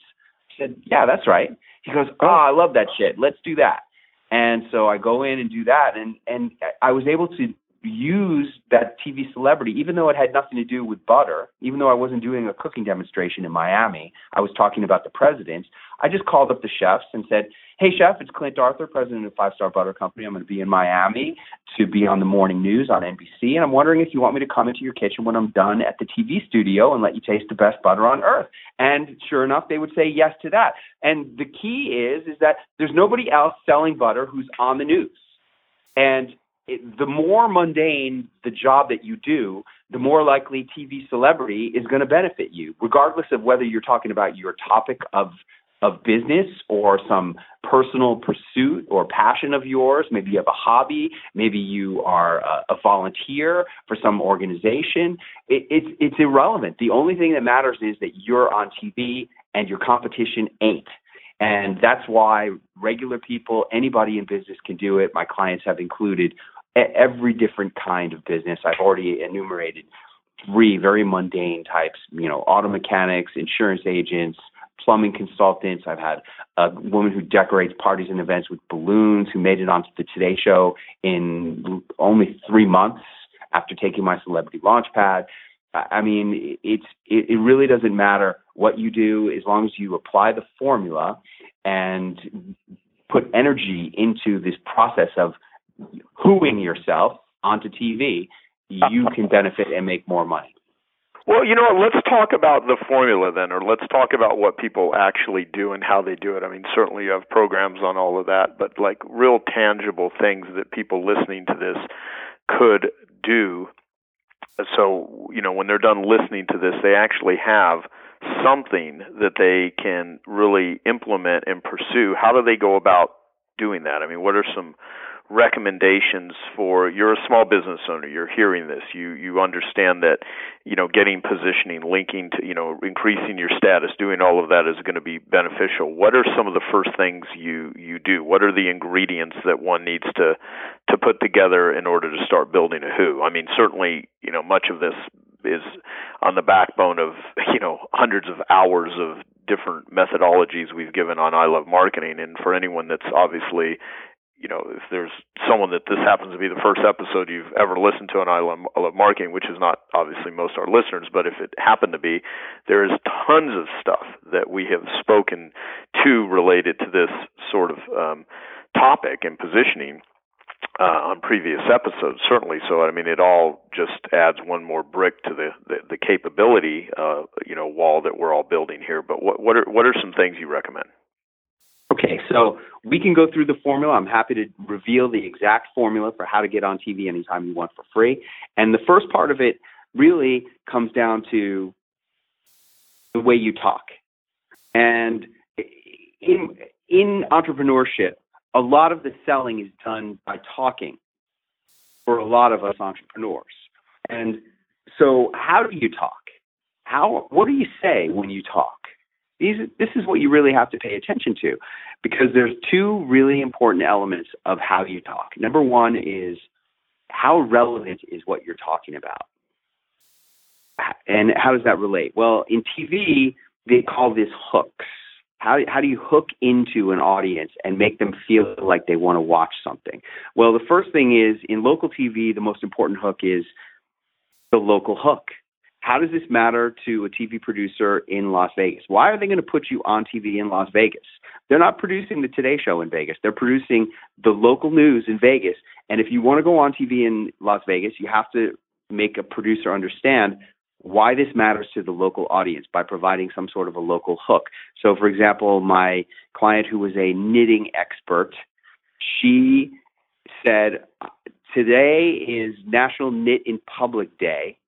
I said, yeah, that's right. He goes, oh, I love that shit. Let's do that. And so I go in and do that. And, and I was able to use that TV celebrity, even though it had nothing to do with butter, even though I wasn't doing a cooking demonstration in Miami, I was talking about the president. I just called up the chefs and said, Hey, chef, it's Clint Arthur, president of Five Star Butter Company. I'm going to be in Miami to be on the morning news on NBC. And I'm wondering if you want me to come into your kitchen when I'm done at the TV studio and let you taste the best butter on earth. And sure enough, they would say yes to that. And the key is, is that there's nobody else selling butter who's on the news. And it, the more mundane the job that you do, the more likely TV celebrity is going to benefit you, regardless of whether you're talking about your topic of of business or some personal pursuit or passion of yours. Maybe you have a hobby. Maybe you are a, a volunteer for some organization. It, it's it's irrelevant. The only thing that matters is that you're on TV and your competition ain't. And that's why regular people, anybody in business can do it. My clients have included every different kind of business. I've already enumerated three very mundane types, you know, auto mechanics, insurance agents, plumbing consultants. I've had a woman who decorates parties and events with balloons who made it onto the Today Show in only three months after taking my celebrity launch pad. I mean, it's it, it really doesn't matter what you do as long as you apply the formula and put energy into this process of hooing yourself onto TV, you can benefit and make more money. Well, you know, let's talk about the formula then, or let's talk about what people actually do and how they do it. I mean, certainly you have programs on all of that, but like real tangible things that people listening to this could do. So, you know, when they're done listening to this, they actually have something that they can really implement and pursue. How do they go about doing that? I mean, what are some recommendations for you're a small business owner you're hearing this you you understand that you know getting positioning linking to you know increasing your status doing all of that is going to be beneficial. What are some of the first things you you do? What are the ingredients that one needs to to put together in order to start building a who? I mean certainly you know much of this is on the backbone of you know hundreds of hours of different methodologies we've given on I love marketing. And for anyone that's obviously you know, if there's someone that this happens to be the first episode you've ever listened to on I Love, I Love Marketing, which is not obviously most of our listeners, but if it happened to be, there is tons of stuff that we have spoken to related to this sort of um, topic and positioning uh, on previous episodes, certainly. So, I mean, it all just adds one more brick to the the, the capability, uh, you know, wall that we're all building here. But what what are what are some things you recommend? Okay, so we can go through the formula. I'm happy to reveal the exact formula for how to get on TV anytime you want for free. And the first part of it really comes down to the way you talk. And in in entrepreneurship, a lot of the selling is done by talking for a lot of us entrepreneurs. And so how do you talk? How what do you say when you talk? These, this is what you really have to pay attention to because there's two really important elements of how you talk. Number one is how relevant is what you're talking about? And how does that relate? Well, in TV, they call this hooks. How, how do you hook into an audience and make them feel like they want to watch something? Well, the first thing is in local TV, the most important hook is the local hook. How does this matter to a TV producer in Las Vegas? Why are they going to put you on TV in Las Vegas? They're not producing the Today Show in Vegas. They're producing the local news in Vegas. And if you want to go on TV in Las Vegas, you have to make a producer understand why this matters to the local audience by providing some sort of a local hook. So, for example, my client who was a knitting expert, she said, Today is National Knit in Public Day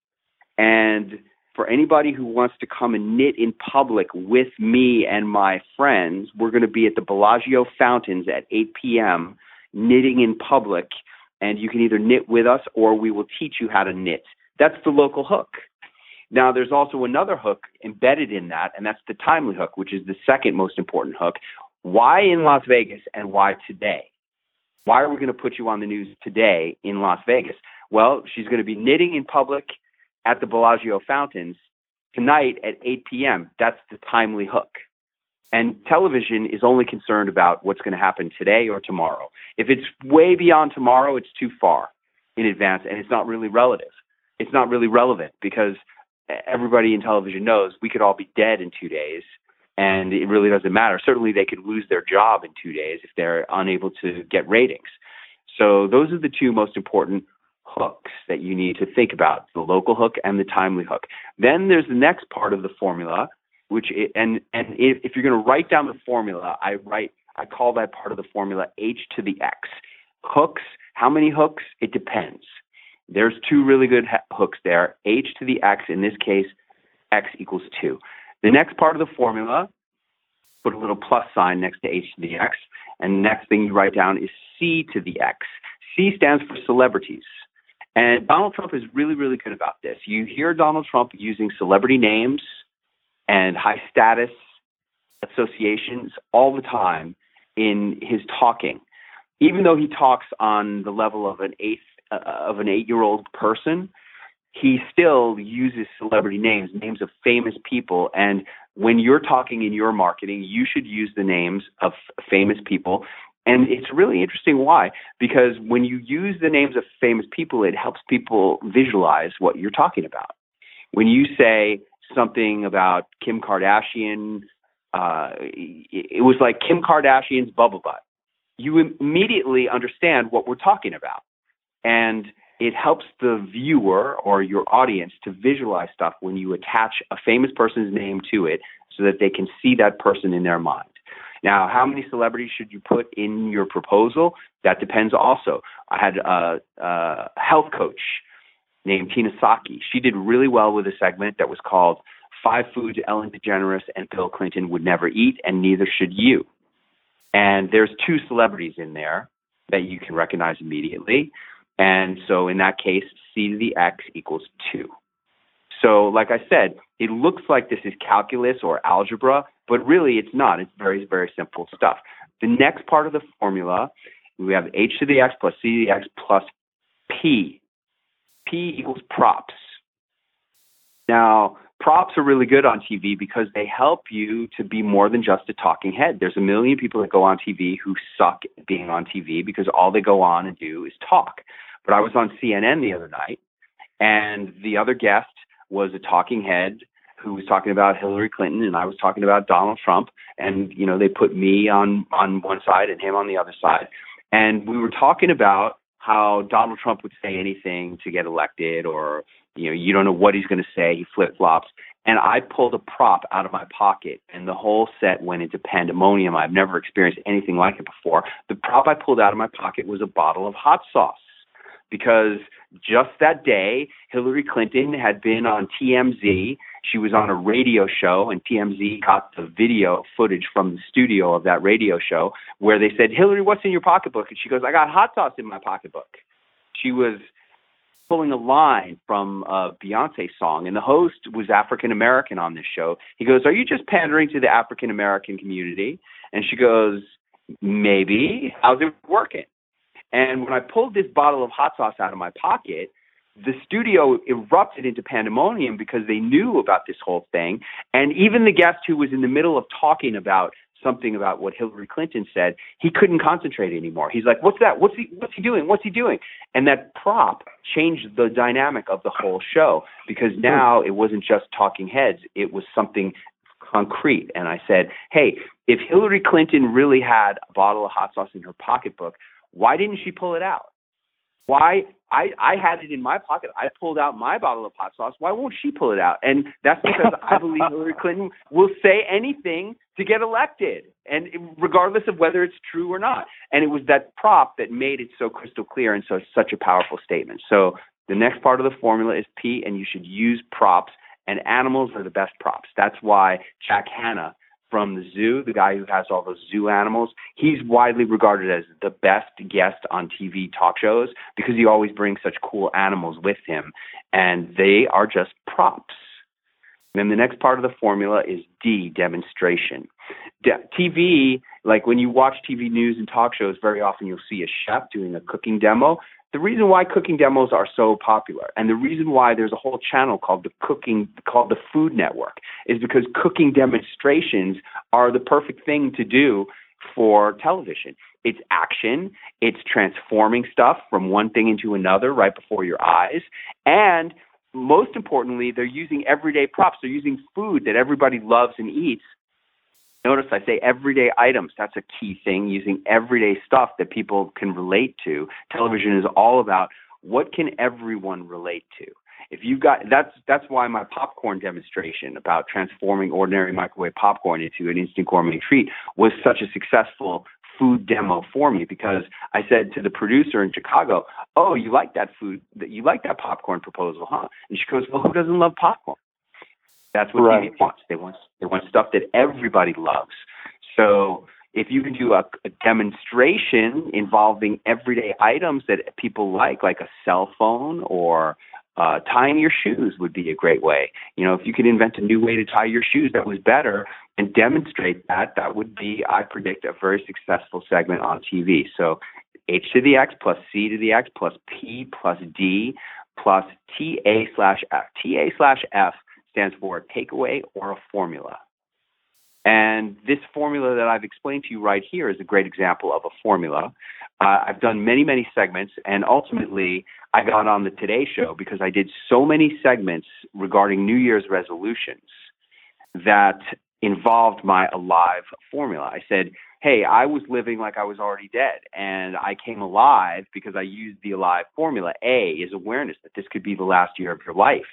and for anybody who wants to come and knit in public with me and my friends, we're going to be at the Bellagio Fountains at 8 p.m. knitting in public. And you can either knit with us or we will teach you how to knit. That's the local hook. Now, there's also another hook embedded in that, and that's the timely hook, which is the second most important hook. Why in Las Vegas and why today? Why are we going to put you on the news today in Las Vegas? Well, she's going to be knitting in public at the Bellagio Fountains tonight at 8 p.m. That's the timely hook. And television is only concerned about what's going to happen today or tomorrow. If it's way beyond tomorrow, it's too far in advance and it's not really relative. It's not really relevant because everybody in television knows we could all be dead in two days and it really doesn't matter. Certainly, they could lose their job in two days if they're unable to get ratings. So, those are the two most important hooks that you need to think about the local hook and the timely hook. Then there's the next part of the formula, which it, and and if, if you're going to write down the formula, I write I call that part of the formula H to the X. Hooks, how many hooks? It depends. There's two really good hooks there. H to the X, in this case, X equals 2. The next part of the formula, put a little plus sign next to H to the X. And the next thing you write down is C to the X. C stands for celebrities. And Donald Trump is really, really good about this. You hear Donald Trump using celebrity names and high status associations all the time in his talking. Even though he talks on the level of an eighth uh, of an eight-year-old person, he still uses celebrity names, names of famous people. And when you're talking in your marketing, you should use the names of famous people and it's really interesting why, because when you use the names of famous people, it helps people visualize what you're talking about. When you say something about Kim Kardashian, uh, it was like Kim Kardashian's bubble butt. You immediately understand what we're talking about. And it helps the viewer or your audience to visualize stuff when you attach a famous person's name to it so that they can see that person in their mind. Now, how many celebrities should you put in your proposal? That depends also. I had a, a health coach named Tina Saki. She did really well with a segment that was called Five Foods Ellen DeGeneres and Bill Clinton Would Never Eat, and Neither Should You. And there's two celebrities in there that you can recognize immediately. And so in that case, c to the x equals 2. So, like I said, it looks like this is calculus or algebra, but really it's not. It's very, very simple stuff. The next part of the formula, we have h to the x plus c to the x plus p. P equals props. Now, props are really good on TV because they help you to be more than just a talking head. There's a million people that go on TV who suck at being on TV because all they go on and do is talk. But I was on CNN the other night, and the other guest was a talking head who was talking about Hillary Clinton, and I was talking about Donald Trump. And you know, they put me on on one side and him on the other side, and we were talking about how Donald Trump would say anything to get elected, or you know, you don't know what he's going to say. He flip flops. And I pulled a prop out of my pocket, and the whole set went into pandemonium. I've never experienced anything like it before. The prop I pulled out of my pocket was a bottle of hot sauce because just that day, Hillary Clinton had been on TMZ. She was on a radio show, and TMZ got the video footage from the studio of that radio show where they said, Hillary, what's in your pocketbook? And she goes, I got hot sauce in my pocketbook. She was pulling a line from a Beyonce song, and the host was African American on this show. He goes, Are you just pandering to the African American community? And she goes, Maybe. How's it working? And when I pulled this bottle of hot sauce out of my pocket, the studio erupted into pandemonium because they knew about this whole thing. And even the guest who was in the middle of talking about something about what Hillary Clinton said, he couldn't concentrate anymore. He's like, "What's that? What's he? What's he doing? What's he doing?" And that prop changed the dynamic of the whole show because hmm. now it wasn't just talking heads; it was something concrete. And I said, "Hey, if Hillary Clinton really had a bottle of hot sauce in her pocketbook, why didn't she pull it out? Why I I had it in my pocket. I pulled out my bottle of hot sauce. Why won't she pull it out? And that's because I believe Hillary Clinton will say anything to get elected, and regardless of whether it's true or not. And it was that prop that made it so crystal clear and so such a powerful statement. So the next part of the formula is P, and you should use props. And animals are the best props. That's why Jack Hanna from the zoo, the guy who has all those zoo animals, he's widely regarded as the best guest on TV talk shows because he always brings such cool animals with him, and they are just props. And then the next part of the formula is D, demonstration. De- TV, like when you watch TV news and talk shows, very often you'll see a chef doing a cooking demo the reason why cooking demos are so popular and the reason why there's a whole channel called the cooking called the food network is because cooking demonstrations are the perfect thing to do for television. It's action it's transforming stuff from one thing into another right before your eyes and most importantly they're using everyday props. They're using food that everybody loves and eats Notice I say everyday items. That's a key thing, using everyday stuff that people can relate to. Television is all about what can everyone relate to. If you've got that's that's why my popcorn demonstration about transforming ordinary microwave popcorn into an instant gourmet treat was such a successful food demo for me because I said to the producer in Chicago, "Oh, you like that food? That you like that popcorn proposal, huh?" And she goes, "Well, who doesn't love popcorn?" That's what right. TV wants. They want they want stuff that everybody loves. So if you can do a, a demonstration involving everyday items that people like, like a cell phone or uh, tying your shoes would be a great way. You know, if you could invent a new way to tie your shoes that was better and demonstrate that, that would be, I predict, a very successful segment on TV. So h to the x plus c to the x plus p plus d plus ta slash f. ta slash f stands for a takeaway or a formula. And this formula that I've explained to you right here is a great example of a formula. Uh, I've done many, many segments, and ultimately I got on the Today Show because I did so many segments regarding New Year's resolutions that involved my alive formula. I said, hey, I was living like I was already dead, and I came alive because I used the Alive formula. A is awareness that this could be the last year of your life.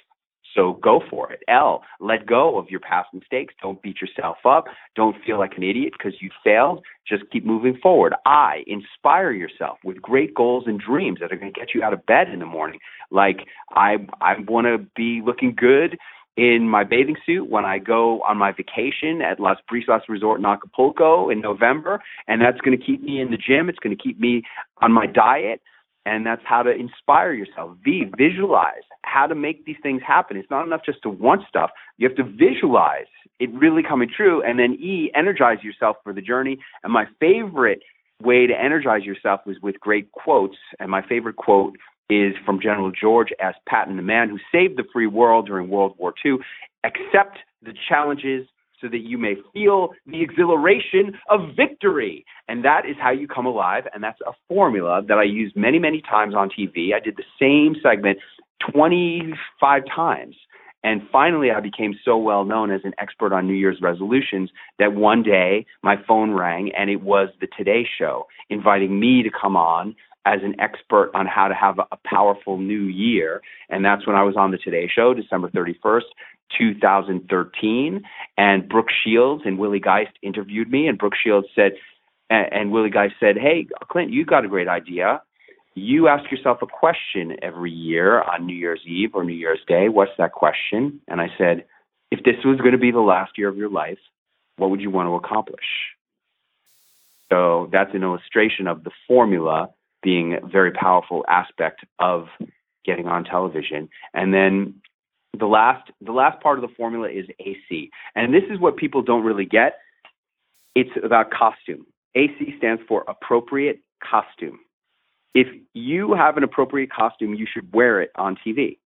So go for it. L, let go of your past mistakes. Don't beat yourself up. Don't feel like an idiot because you failed. Just keep moving forward. I, inspire yourself with great goals and dreams that are going to get you out of bed in the morning. Like I, I want to be looking good in my bathing suit when I go on my vacation at Las Brisas Resort in Acapulco in November, and that's going to keep me in the gym. It's going to keep me on my diet and that's how to inspire yourself. V, visualize how to make these things happen. It's not enough just to want stuff. You have to visualize it really coming true. And then E, energize yourself for the journey. And my favorite way to energize yourself was with great quotes. And my favorite quote is from General George S. Patton, the man who saved the free world during World War II. Accept the challenges so that you may feel the exhilaration of victory. And that is how you come alive. And that's a formula that I use many, many times on TV. I did the same segment 25 times. And finally, I became so well known as an expert on New Year's resolutions that one day my phone rang and it was the Today Show inviting me to come on as an expert on how to have a powerful new year. And that's when I was on the Today Show, December 31st, 2013. And Brooke Shields and Willie Geist interviewed me, and Brooke Shields said, and Willie Geist said, Hey, Clint, you got a great idea. You ask yourself a question every year on New Year's Eve or New Year's Day. What's that question? And I said, If this was going to be the last year of your life, what would you want to accomplish? So that's an illustration of the formula being a very powerful aspect of getting on television. And then the last the last part of the formula is AC. And this is what people don't really get. It's about costume. AC stands for appropriate costume. If you have an appropriate costume, you should wear it on TV.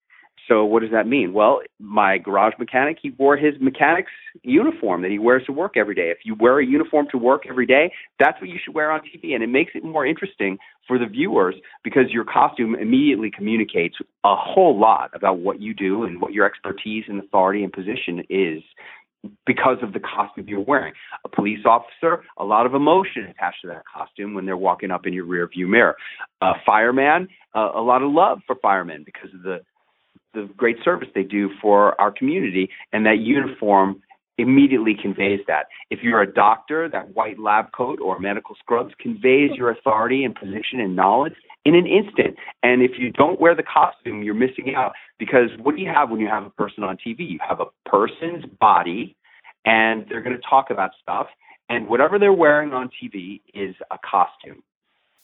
So what does that mean? Well, my garage mechanic, he wore his mechanic's uniform that he wears to work every day. If you wear a uniform to work every day, that's what you should wear on TV. And it makes it more interesting for the viewers because your costume immediately communicates a whole lot about what you do and what your expertise and authority and position is because of the costume you're wearing. A police officer, a lot of emotion attached to that costume when they're walking up in your rear view mirror. A fireman, uh, a lot of love for firemen because of the the great service they do for our community, and that uniform immediately conveys that. If you're a doctor, that white lab coat or medical scrubs conveys your authority and position and knowledge in an instant. And if you don't wear the costume, you're missing out because what do you have when you have a person on TV? You have a person's body and they're going to talk about stuff and whatever they're wearing on TV is a costume.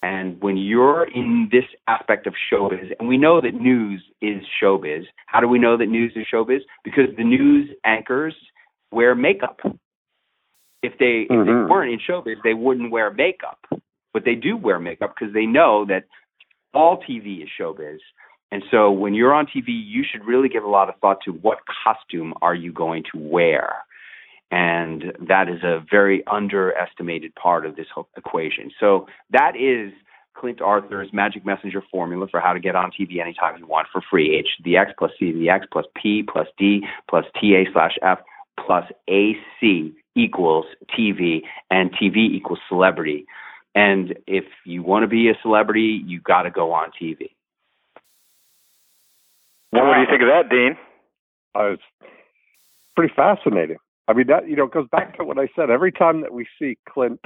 And when you're in this aspect of showbiz, and we know that news is showbiz, how do we know that news is showbiz? Because the news anchors wear makeup. If they mm-hmm. if they mm-hmm. weren't in showbiz, they wouldn't wear makeup. But they do wear makeup because they know that all TV is showbiz. And so when you're on TV, you should really give a lot of thought to what costume are you going to wear. And that is a very underestimated part of this equation. So that is Clint Arthur's magic messenger formula for how to get on TV anytime you want for free. H the X plus C the X plus P plus D plus TA slash F plus AC equals TV and TV equals celebrity. And if you want to be a celebrity, you got to go on TV. What do you think of that, Dean? Uh, it's pretty fascinating. I mean, that you know goes back to what I said. Every time that we see Clint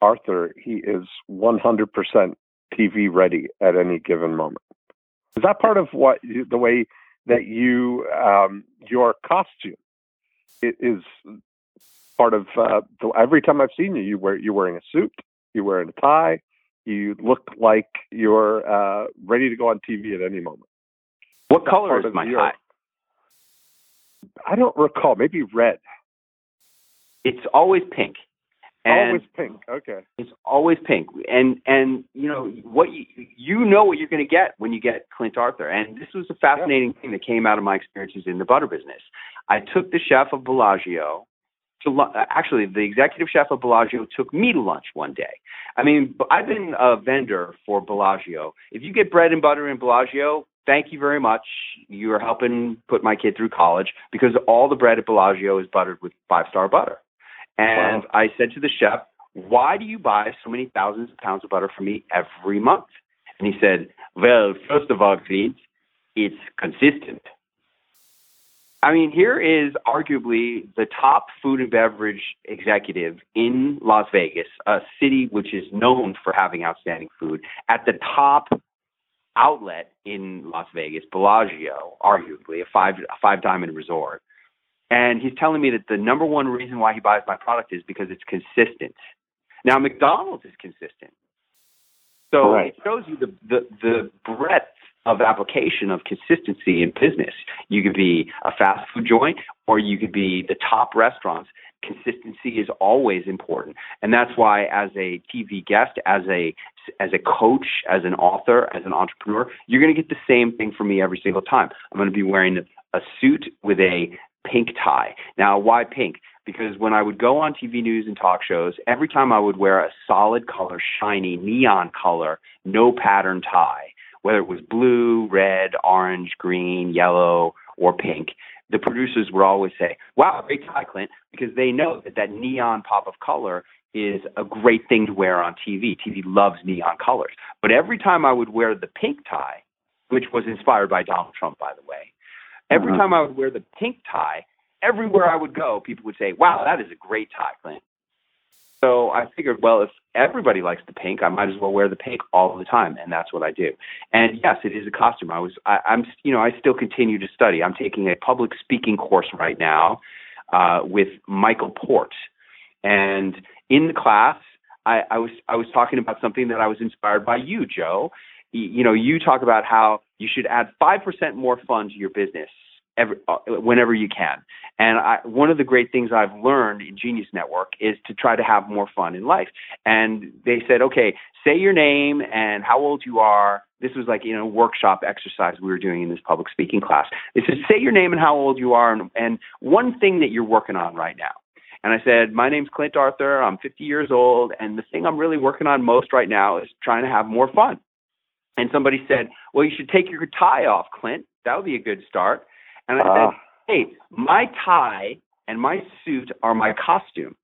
Arthur, he is 100% TV ready at any given moment. Is that part of what the way that you um, your costume is part of uh, the, every time I've seen you, you wear you're wearing a suit, you're wearing a tie, you look like you're uh, ready to go on TV at any moment. What color is my tie? I don't recall. Maybe red. It's always pink. And always pink. Okay. It's always pink, and and you know what you you know what you're going to get when you get Clint Arthur, and this was a fascinating yeah. thing that came out of my experiences in the butter business. I took the chef of Bellagio to actually the executive chef of Bellagio took me to lunch one day. I mean, I've been a vendor for Bellagio. If you get bread and butter in Bellagio, thank you very much. You are helping put my kid through college because all the bread at Bellagio is buttered with five star butter. And wow. I said to the chef, why do you buy so many thousands of pounds of butter from me every month? And he said, well, first of all, Clint, it's consistent. I mean, here is arguably the top food and beverage executive in Las Vegas, a city which is known for having outstanding food, at the top outlet in Las Vegas, Bellagio, arguably a five a five diamond resort. And he's telling me that the number one reason why he buys my product is because it's consistent. Now McDonald's is consistent. So right. it shows you the, the the breadth of application of consistency in business. You could be a fast food joint or you could be the top restaurants. Consistency is always important. And that's why as a TV guest, as a as a coach, as an author, as an entrepreneur, you're going to get the same thing from me every single time. I'm going to be wearing a suit with a pink tie. Now, why pink? Because when I would go on TV news and talk shows, every time I would wear a solid color, shiny, neon color, no pattern tie, whether it was blue, red, orange, green, yellow, or pink, the producers would always say, "Wow, great tie, Clint," because they know that that neon pop of color is a great thing to wear on TV. TV loves neon colors. But every time I would wear the pink tie, which was inspired by Donald Trump, by the way, every uh-huh. time I would wear the pink tie, everywhere I would go, people would say, "Wow, that is a great tie, Clint." So I figured, well, if everybody likes the pink, I might as well wear the pink all the time, and that's what I do. And yes, it is a costume. I was, I, I'm, you know, I still continue to study. I'm taking a public speaking course right now uh, with Michael Port, and in the class, I, I was, I was talking about something that I was inspired by you, Joe. You, you know, you talk about how you should add five percent more fun to your business every, uh, whenever you can. And I, one of the great things I've learned in Genius Network is to try to have more fun in life. And they said, okay, say your name and how old you are. This was like you know a workshop exercise we were doing in this public speaking class. They said, say your name and how old you are, and, and one thing that you're working on right now. And I said, My name's Clint Arthur. I'm 50 years old. And the thing I'm really working on most right now is trying to have more fun. And somebody said, Well, you should take your tie off, Clint. That would be a good start. And I uh. said, ah. hey, my tie and my suit are my costume.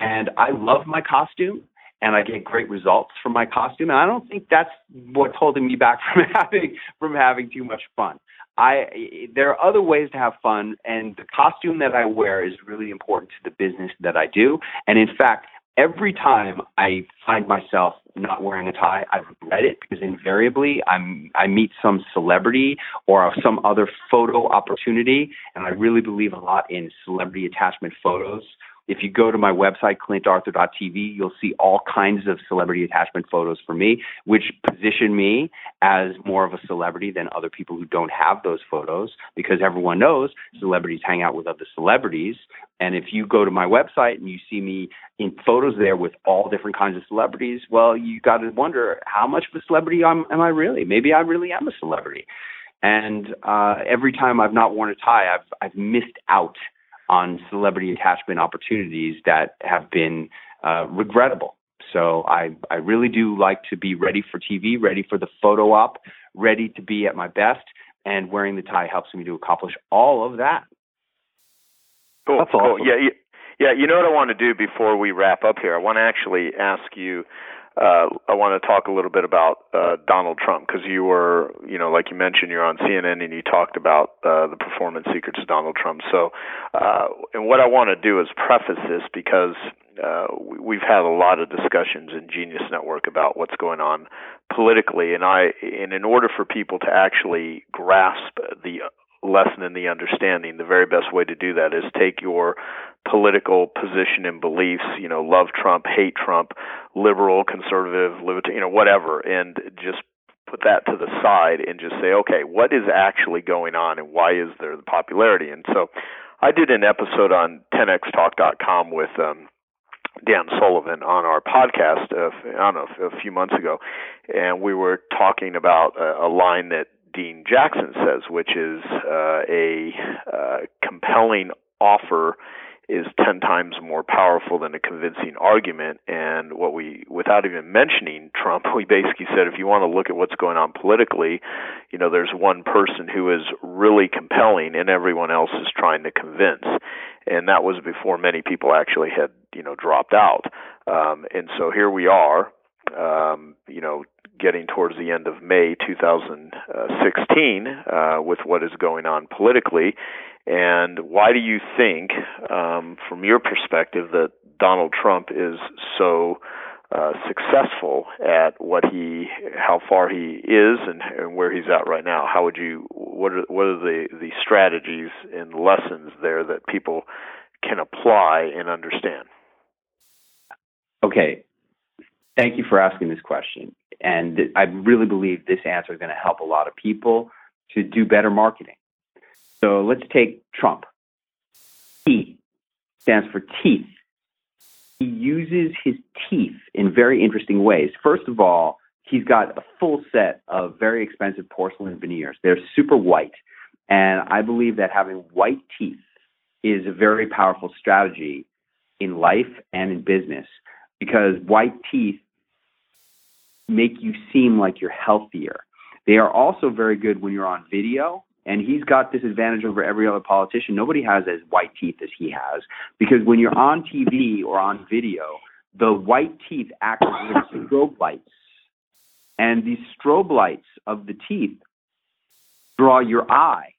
And I love my costume and I get great results from my costume. And I don't think that's what's holding me back from having from having too much fun. I there are other ways to have fun and the costume that I wear is really important to the business that I do. And in fact, every time I find myself not wearing a tie, I regret it because invariably I'm I meet some celebrity or some other photo opportunity, and I really believe a lot in celebrity attachment photos if you go to my website, clintarthur.tv, you'll see all kinds of celebrity attachment photos for me, which position me as more of a celebrity than other people who don't have those photos because everyone knows celebrities hang out with other celebrities. And if you go to my website and you see me in photos there with all different kinds of celebrities, well, you got to wonder how much of a celebrity am, am I really? Maybe I really am a celebrity. And uh, every time I've not worn a tie, I've I've missed out on celebrity attachment opportunities that have been uh, regrettable. So I, I really do like to be ready for TV, ready for the photo op, ready to be at my best, and wearing the tie helps me to accomplish all of that. Cool. That's awesome. Cool. Yeah, yeah. You know what I want to do before we wrap up here? I want to actually ask you uh, I want to talk a little bit about uh, Donald Trump because you were, you know, like you mentioned, you're on CNN and you talked about uh, the performance secrets of Donald Trump. So, uh, and what I want to do is preface this because uh, we've had a lot of discussions in Genius Network about what's going on politically, and I, and in order for people to actually grasp the lesson in the understanding, the very best way to do that is take your political position and beliefs, you know, love Trump, hate Trump, liberal, conservative, libertarian, you know, whatever, and just put that to the side and just say, okay, what is actually going on and why is there the popularity? And so I did an episode on 10xtalk.com with um, Dan Sullivan on our podcast, uh, I don't know, a few months ago, and we were talking about a, a line that Dean Jackson says, which is uh, a uh, compelling offer is 10 times more powerful than a convincing argument. And what we, without even mentioning Trump, we basically said if you want to look at what's going on politically, you know, there's one person who is really compelling and everyone else is trying to convince. And that was before many people actually had, you know, dropped out. Um, and so here we are, um, you know, getting towards the end of May 2016 uh, with what is going on politically. And why do you think, um, from your perspective, that Donald Trump is so uh, successful at what he, how far he is, and, and where he's at right now? How would you? What are what are the the strategies and lessons there that people can apply and understand? Okay, thank you for asking this question. And I really believe this answer is going to help a lot of people to do better marketing. So let's take Trump. T stands for teeth. He uses his teeth in very interesting ways. First of all, he's got a full set of very expensive porcelain veneers. They're super white. And I believe that having white teeth is a very powerful strategy in life and in business because white teeth make you seem like you're healthier. They are also very good when you're on video. And he's got this advantage over every other politician. Nobody has as white teeth as he has. Because when you're on TV or on video, the white teeth act as strobe lights. And these strobe lights of the teeth draw your eye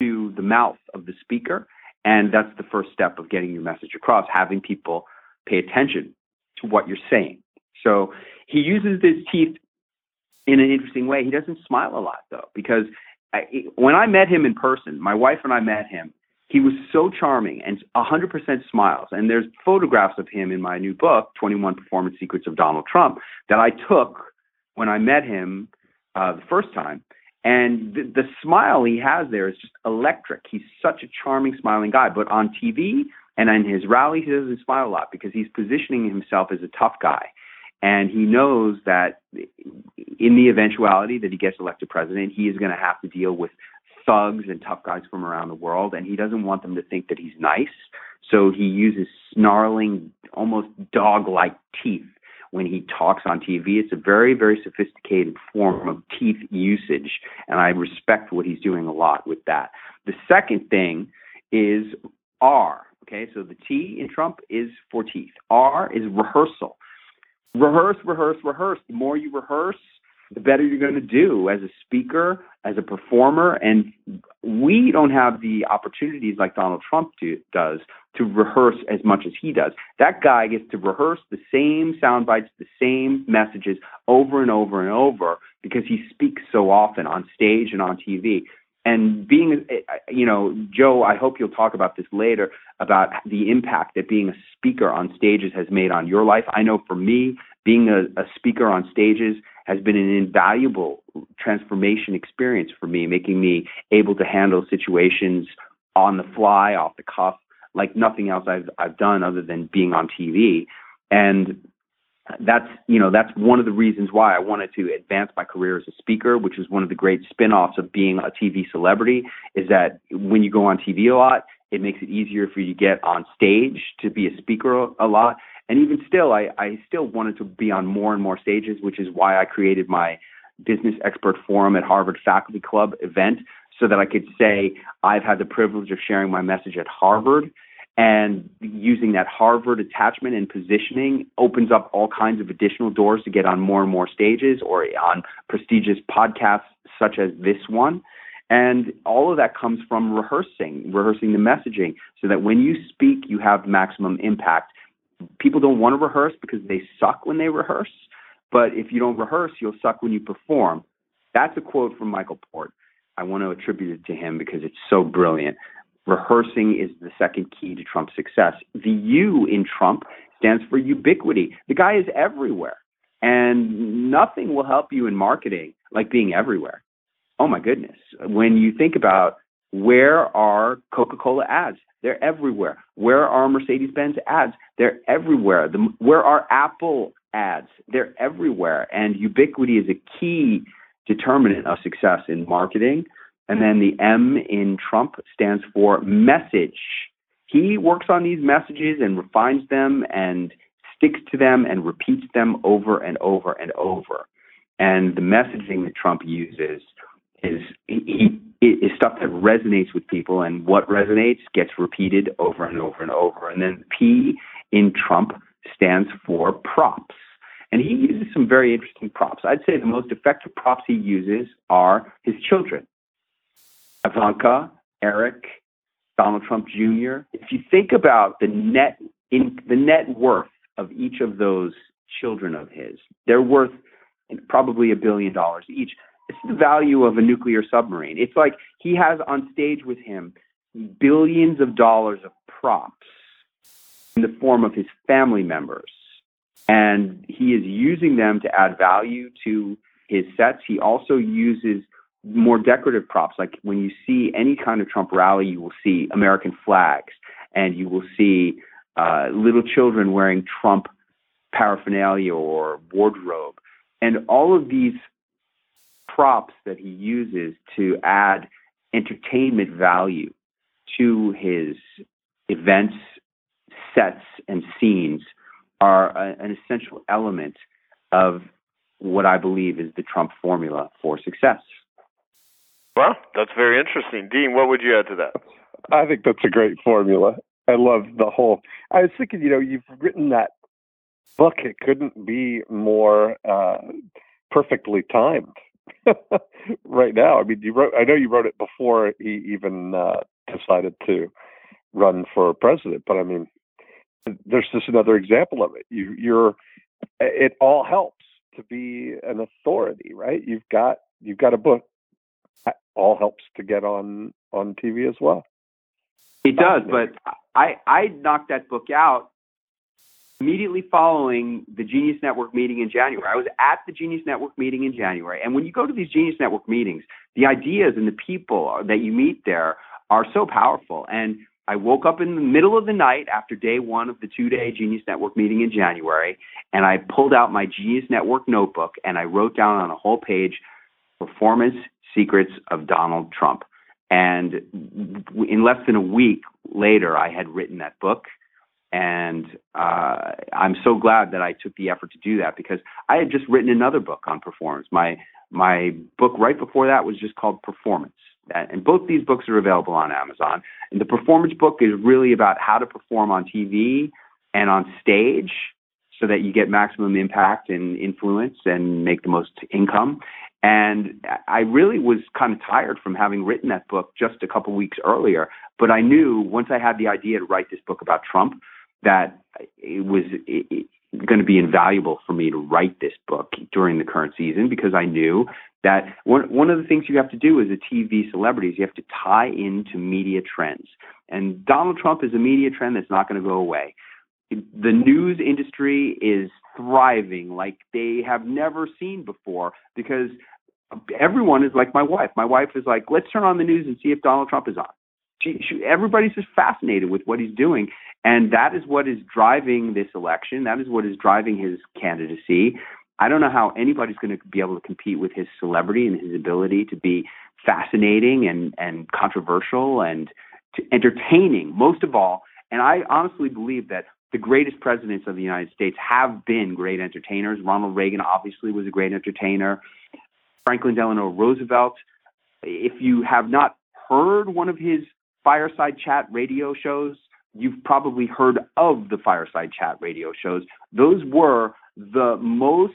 to the mouth of the speaker. And that's the first step of getting your message across, having people pay attention to what you're saying. So he uses his teeth in an interesting way. He doesn't smile a lot though, because I, when I met him in person, my wife and I met him. He was so charming and 100% smiles. And there's photographs of him in my new book, 21 Performance Secrets of Donald Trump, that I took when I met him uh, the first time. And the, the smile he has there is just electric. He's such a charming, smiling guy. But on TV and in his rallies, he doesn't smile a lot because he's positioning himself as a tough guy. And he knows that in the eventuality that he gets elected president, he is going to have to deal with thugs and tough guys from around the world. And he doesn't want them to think that he's nice. So he uses snarling, almost dog like teeth when he talks on TV. It's a very, very sophisticated form of teeth usage. And I respect what he's doing a lot with that. The second thing is R. Okay, so the T in Trump is for teeth. R is rehearsal rehearse, rehearse, rehearse. The more you rehearse, the better you're going to do as a speaker, as a performer. And we don't have the opportunities like Donald Trump do, does to rehearse as much as he does. That guy gets to rehearse the same sound bites, the same messages over and over and over because he speaks so often on stage and on TV and being you know joe i hope you'll talk about this later about the impact that being a speaker on stages has made on your life. I know for me being a, a speaker on stages has been an invaluable transformation experience for me making me able to handle situations on the fly off the cuff like nothing else i've i've done other than being on tv and that's you know that's one of the reasons why I wanted to advance my career as a speaker, which is one of the great spin-offs of being a TV celebrity. Is that when you go on TV a lot, it makes it easier for you to get on stage to be a speaker a lot. And even still, I, I still wanted to be on more and more stages, which is why I created my Business Expert Forum at Harvard Faculty Club event so that I could say I've had the privilege of sharing my message at Harvard and using that Harvard attachment and positioning opens up all kinds of additional doors to get on more and more stages or on prestigious podcasts such as this one. And all of that comes from rehearsing, rehearsing the messaging so that when you speak, you have maximum impact. People don't want to rehearse because they suck when they rehearse. But if you don't rehearse, you'll suck when you perform. That's a quote from Michael Port. I want to attribute it to him because it's so brilliant. Rehearsing is the second key to Trump's success. The U in Trump stands for ubiquity. The guy is everywhere. And nothing will help you in marketing like being everywhere. Oh my goodness. When you think about where are Coca Cola ads? They're everywhere. Where are Mercedes Benz ads? They're everywhere. The, where are Apple ads? They're everywhere. And ubiquity is a key determinant of success in marketing. And hmm. then the M in Trump stands for message. He works on these messages and refines them and sticks to them and repeats them over and over and over. And the messaging that Trump uses is he, is stuff that resonates with people, and what resonates gets repeated over and over and over. And then P in Trump stands for props. And he uses some very interesting props. I'd say the most effective props he uses are his children Ivanka, Eric, Donald Trump Jr. If you think about the net in the net worth of each of those children of his, they're worth probably a billion dollars each. It's the value of a nuclear submarine. It's like he has on stage with him billions of dollars of props in the form of his family members and he is using them to add value to his sets. He also uses more decorative props. Like when you see any kind of Trump rally, you will see American flags and you will see uh, little children wearing Trump paraphernalia or wardrobe. And all of these props that he uses to add entertainment value to his events, sets, and scenes are a, an essential element of what I believe is the Trump formula for success. Well, that's very interesting. Dean, what would you add to that? I think that's a great formula. I love the whole. I was thinking, you know, you've written that book. It couldn't be more uh, perfectly timed right now. I mean, you wrote. I know you wrote it before he even uh, decided to run for president, but I mean, there's just another example of it. You, you're, it all helps to be an authority, right? You've got you've got a book. All helps to get on on TV as well. It does, but I I knocked that book out immediately following the Genius Network meeting in January. I was at the Genius Network meeting in January, and when you go to these Genius Network meetings, the ideas and the people that you meet there are so powerful and I woke up in the middle of the night after day one of the two day Genius Network meeting in January, and I pulled out my Genius Network notebook and I wrote down on a whole page Performance Secrets of Donald Trump. And in less than a week later, I had written that book. And uh, I'm so glad that I took the effort to do that because I had just written another book on performance. My my book right before that was just called Performance and both these books are available on Amazon. And the performance book is really about how to perform on TV and on stage so that you get maximum impact and influence and make the most income. And I really was kind of tired from having written that book just a couple weeks earlier. But I knew once I had the idea to write this book about Trump that it was going to be invaluable for me to write this book during the current season because I knew that one one of the things you have to do as a TV celebrity is you have to tie into media trends. And Donald Trump is a media trend that's not going to go away. The news industry is thriving like they have never seen before because everyone is like my wife. My wife is like, let's turn on the news and see if Donald Trump is on. She, she, everybody's just fascinated with what he's doing, and that is what is driving this election. That is what is driving his candidacy. I don't know how anybody's going to be able to compete with his celebrity and his ability to be fascinating and, and controversial and entertaining, most of all. And I honestly believe that the greatest presidents of the United States have been great entertainers. Ronald Reagan obviously was a great entertainer. Franklin Delano Roosevelt. If you have not heard one of his fireside chat radio shows, you've probably heard of the fireside chat radio shows. Those were the most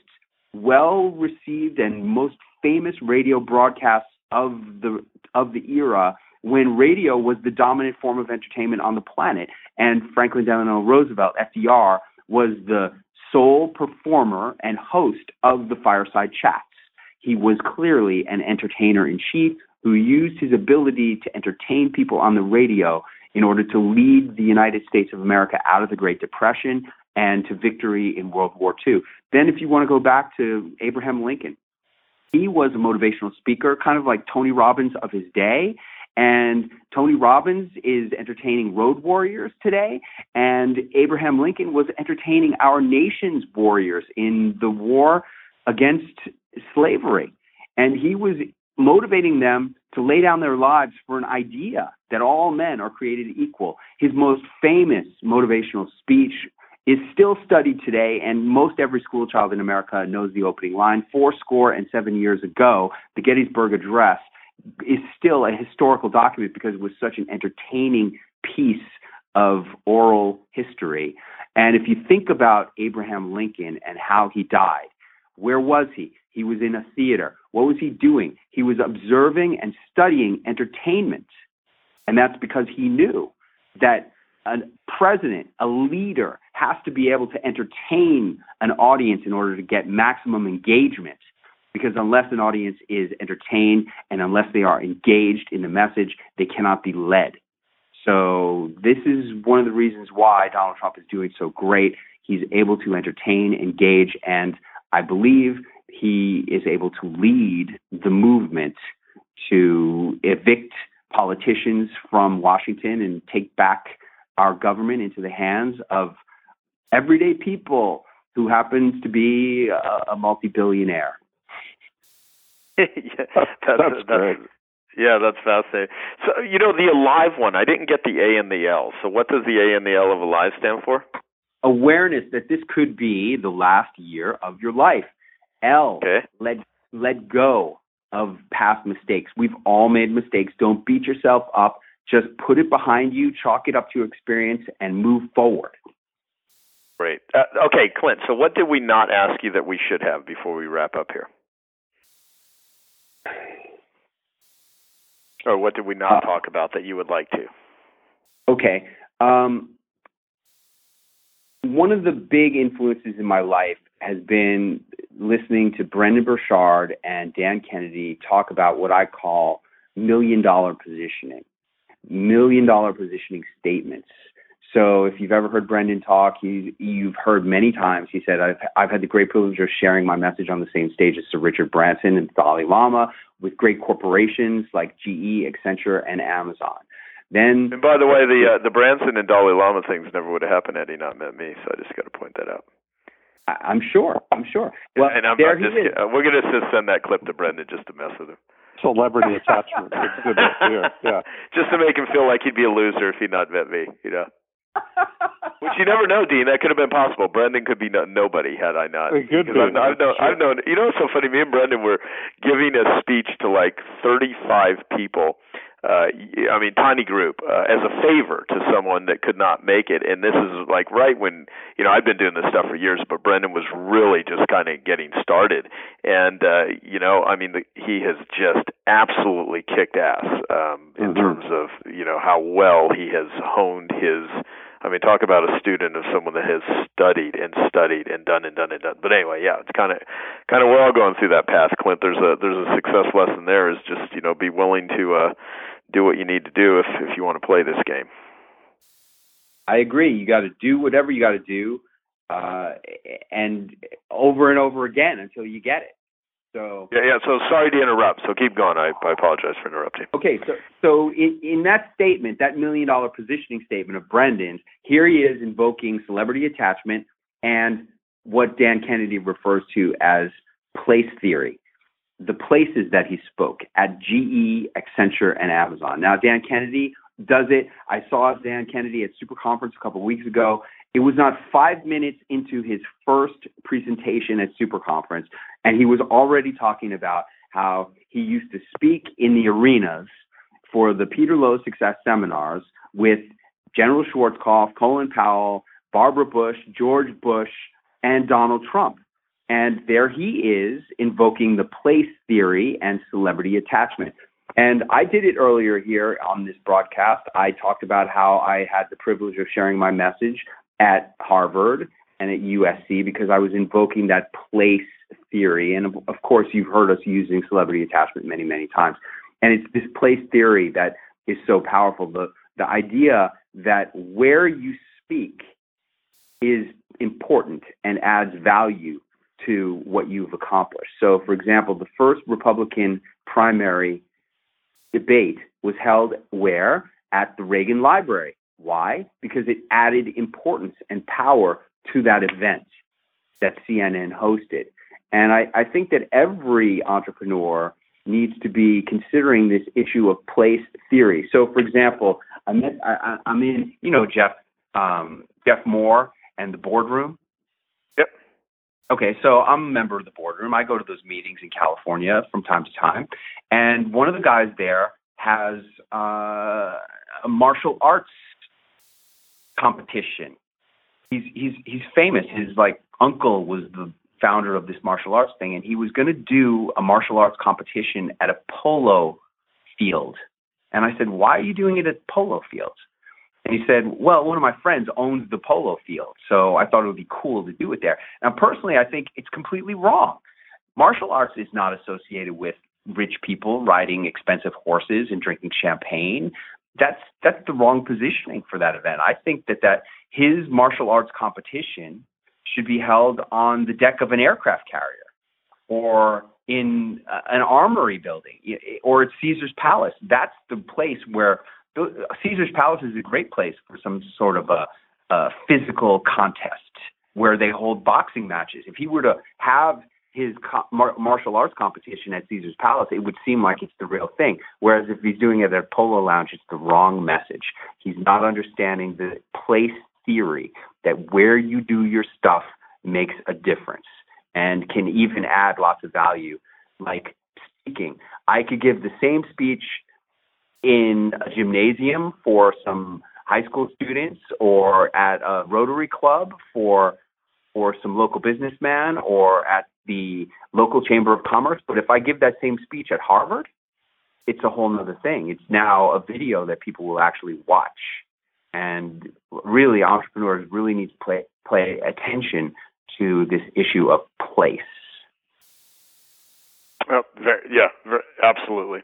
well received and most famous radio broadcasts of the of the era when radio was the dominant form of entertainment on the planet and Franklin Delano Roosevelt FDR was the sole performer and host of the fireside chats. He was clearly an entertainer in chief who used his ability to entertain people on the radio in order to lead the United States of America out of the Great Depression and to victory in World War II. Then, if you want to go back to Abraham Lincoln, he was a motivational speaker, kind of like Tony Robbins of his day. And Tony Robbins is entertaining road warriors today. And Abraham Lincoln was entertaining our nation's warriors in the war against slavery. And he was motivating them to lay down their lives for an idea that all men are created equal. His most famous motivational speech is still studied today, and most every school child in America knows the opening line. Four score and seven years ago, the Gettysburg Address is still a historical document because it was such an entertaining piece of oral history. And if you think about Abraham Lincoln and how he died, where was he? He was in a theater. What was he doing? He was observing and studying entertainment. And that's because he knew that a president, a leader, has to be able to entertain an audience in order to get maximum engagement. Because unless an audience is entertained and unless they are engaged in the message, they cannot be led. So, this is one of the reasons why Donald Trump is doing so great. He's able to entertain, engage, and I believe he is able to lead the movement to evict politicians from Washington and take back our government into the hands of everyday people who happens to be a, a multi-billionaire. yeah, that's, that's, that's, yeah, that's fascinating. So, you know, the Alive one, I didn't get the A and the L. So, what does the A and the L of Alive stand for? Awareness that this could be the last year of your life. L, okay. let let go of past mistakes. We've all made mistakes. Don't beat yourself up. Just put it behind you, chalk it up to experience, and move forward. Great. Uh, okay, Clint. So, what did we not ask you that we should have before we wrap up here? Or what did we not uh, talk about that you would like to? Okay. Um, one of the big influences in my life has been listening to Brendon Burchard and Dan Kennedy talk about what I call million dollar positioning, million dollar positioning statements. So if you've ever heard Brendon talk, you, you've heard many times. He said, I've, I've had the great privilege of sharing my message on the same stage as Sir Richard Branson and Dalai Lama with great corporations like GE, Accenture, and Amazon. Then, and by the way, the uh, the Branson and Dalai Lama things never would have happened had he not met me. So I just got to point that out. I, am sure. I'm sure. Well, and I'm, there I'm just, he is. Uh, we're going to just send that clip to Brendon just to mess with him. Celebrity attachment. It's good to hear. Yeah. Just to make him feel like he'd be a loser if he'd not met me. You know. Which you never know, Dean. That could have been possible. Brendon could be no, nobody had I not. It could be. I've, I've known. I've known. You know what's so funny? Me and Brendon were giving a speech to like 35 people uh, I mean, tiny group uh, as a favor to someone that could not make it. And this is like right when you know I've been doing this stuff for years, but Brendon was really just kind of getting started. And uh, you know, I mean, the, he has just absolutely kicked ass um, in mm-hmm. terms of you know how well he has honed his. I mean, talk about a student of someone that has studied and studied and done and done and done. But anyway, yeah, it's kind of kind of we're all going through that path, Clint. There's a there's a success lesson there. Is just you know be willing to. uh do what you need to do if if you want to play this game. I agree. You got to do whatever you got to do, uh, and over and over again until you get it. So yeah, yeah. So sorry to interrupt. So keep going. I, I apologize for interrupting. Okay, so so in, in that statement, that million dollar positioning statement of Brendon's, here he is invoking celebrity attachment and what Dan Kennedy refers to as place theory the places that he spoke at GE, Accenture, and Amazon. Now, Dan Kennedy does it. I saw Dan Kennedy at Super Conference a couple of weeks ago. It was not five minutes into his first presentation at Super Conference, and he was already talking about how he used to speak in the arenas for the Peter Lowe Success Seminars with General Schwarzkopf, Colin Powell, Barbara Bush, George Bush, and Donald Trump. And there he is invoking the place theory and celebrity attachment. And I did it earlier here on this broadcast. I talked about how I had the privilege of sharing my message at Harvard and at USC because I was invoking that place theory. And of course, you've heard us using celebrity attachment many, many times. And it's this place theory that is so powerful. The, the idea that where you speak is important and adds value to what you've accomplished. So, for example, the first Republican primary debate was held where? At the Reagan Library. Why? Because it added importance and power to that event that CNN hosted. And I, I think that every entrepreneur needs to be considering this issue of place theory. So, for example, I'm, I, am in, you know, Jeff um, Jeff Moore and the boardroom. Yep. Okay, so I'm a member of the boardroom. I go to those meetings in California from time to time, and one of the guys there has uh, a martial arts competition, he's he's he's famous. His like uncle was the founder of this martial arts thing, and he was going to do a martial arts competition at a polo field. And I said, "Why are you doing it at polo fields?" And he said, "Well, one of my friends owns the polo field, so I thought it would be cool to do it there." Now, personally, I think it's completely wrong. Martial arts is not associated with rich people riding expensive horses and drinking champagne. That's that's the wrong positioning for that event. I think that that his martial arts competition should be held on the deck of an aircraft carrier or in uh, an armory building or at Caesar's Palace. That's the place where Caesar's Palace is a great place for some sort of a, a physical contest where they hold boxing matches. If he were to have his co- mar- martial arts competition at Caesar's Palace, it would seem like it's the real thing. Whereas if he's doing it at a Polo Lounge, it's the wrong message. He's not understanding the place theory that where you do your stuff makes a difference and can even add lots of value, like speaking. I could give the same speech in a gymnasium for some high school students or at a Rotary Club for for some local businessman or at the local chamber of commerce. But if I give that same speech at Harvard, it's a whole other thing. It's now a video that people will actually watch. And really, entrepreneurs really need to play, pay attention to this issue of place. Oh, very, yeah, very, absolutely.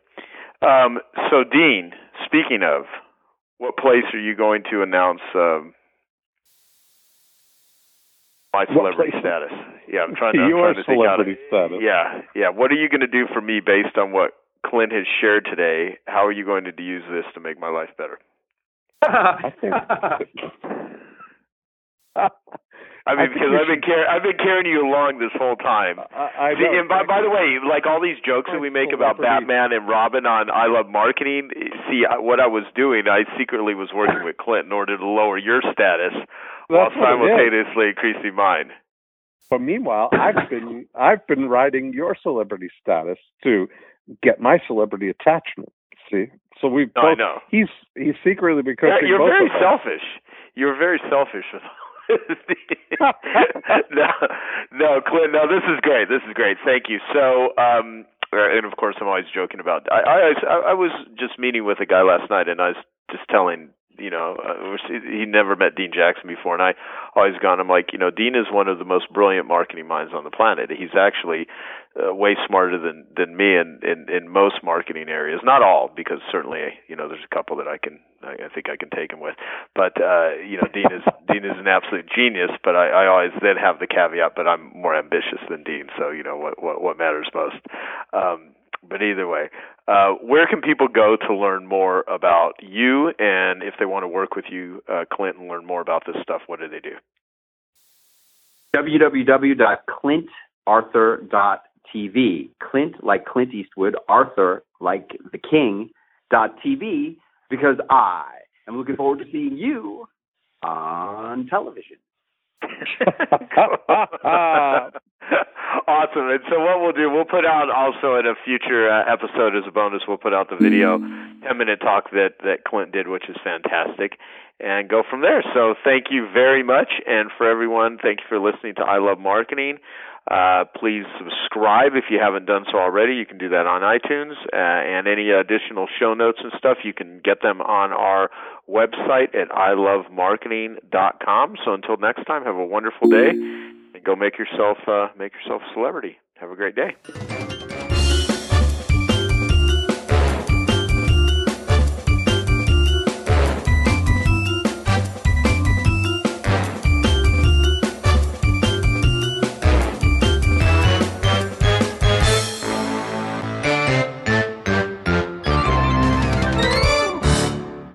Um, so, Dean, speaking of, what place are you going to announce um, my celebrity status? Yeah, I'm trying to. I'm trying to celebrity think how to, status. Yeah, yeah. What are you going to do for me based on what Clint has shared today? How are you going to use this to make my life better? I think. I mean, I because I've been car- I've been carrying you along this whole time. I, I See, know. and by, by the way, like all these jokes that we make about Batman and Robin on I Love Marketing, see I- what I was doing, I secretly was working with Clint in order to lower your status while That's is. simultaneously increasing mine. But meanwhile, I've been I've been riding your celebrity status to get my celebrity attachment. See, so we No, I know. He's he's secretly Yeah, becoming you're both very selfish. You're very selfish with no, no, Clint. No, this is great. This is great. Thank you. So, um, and of course, I'm always joking about. I, I, I was just meeting with a guy last night, and I was just telling you know, uh, he never met Dean Jackson before, and I always gone. I'm like, you know, Dean is one of the most brilliant marketing minds on the planet. He's actually uh, way smarter than than me in, in in most marketing areas. Not all, because certainly, you know, there's a couple that I can, I, I think I can take him with. But uh, you know, Dean is Dean is an absolute genius. But I, I always then have the caveat, but I'm more ambitious than Dean. So you know, what what what matters most. Um, but either way, uh, where can people go to learn more about you? And if they want to work with you, uh, Clint, and learn more about this stuff, what do they do? www.clintarthur.tv. Clint like Clint Eastwood, Arthur like the king, dot TV, because I am looking forward to seeing you on television. awesome. And so what we'll do, we'll put out also in a future uh, episode as a bonus, we'll put out the video, 10 minute talk that, that Clint did, which is fantastic, and go from there. So thank you very much. And for everyone, thank you for listening to I Love Marketing. Uh, please subscribe if you haven't done so already. You can do that on iTunes. Uh, and any additional show notes and stuff, you can get them on our website at ilovemarketing.com. So until next time, have a wonderful day and go make yourself uh, make yourself a celebrity. Have a great day.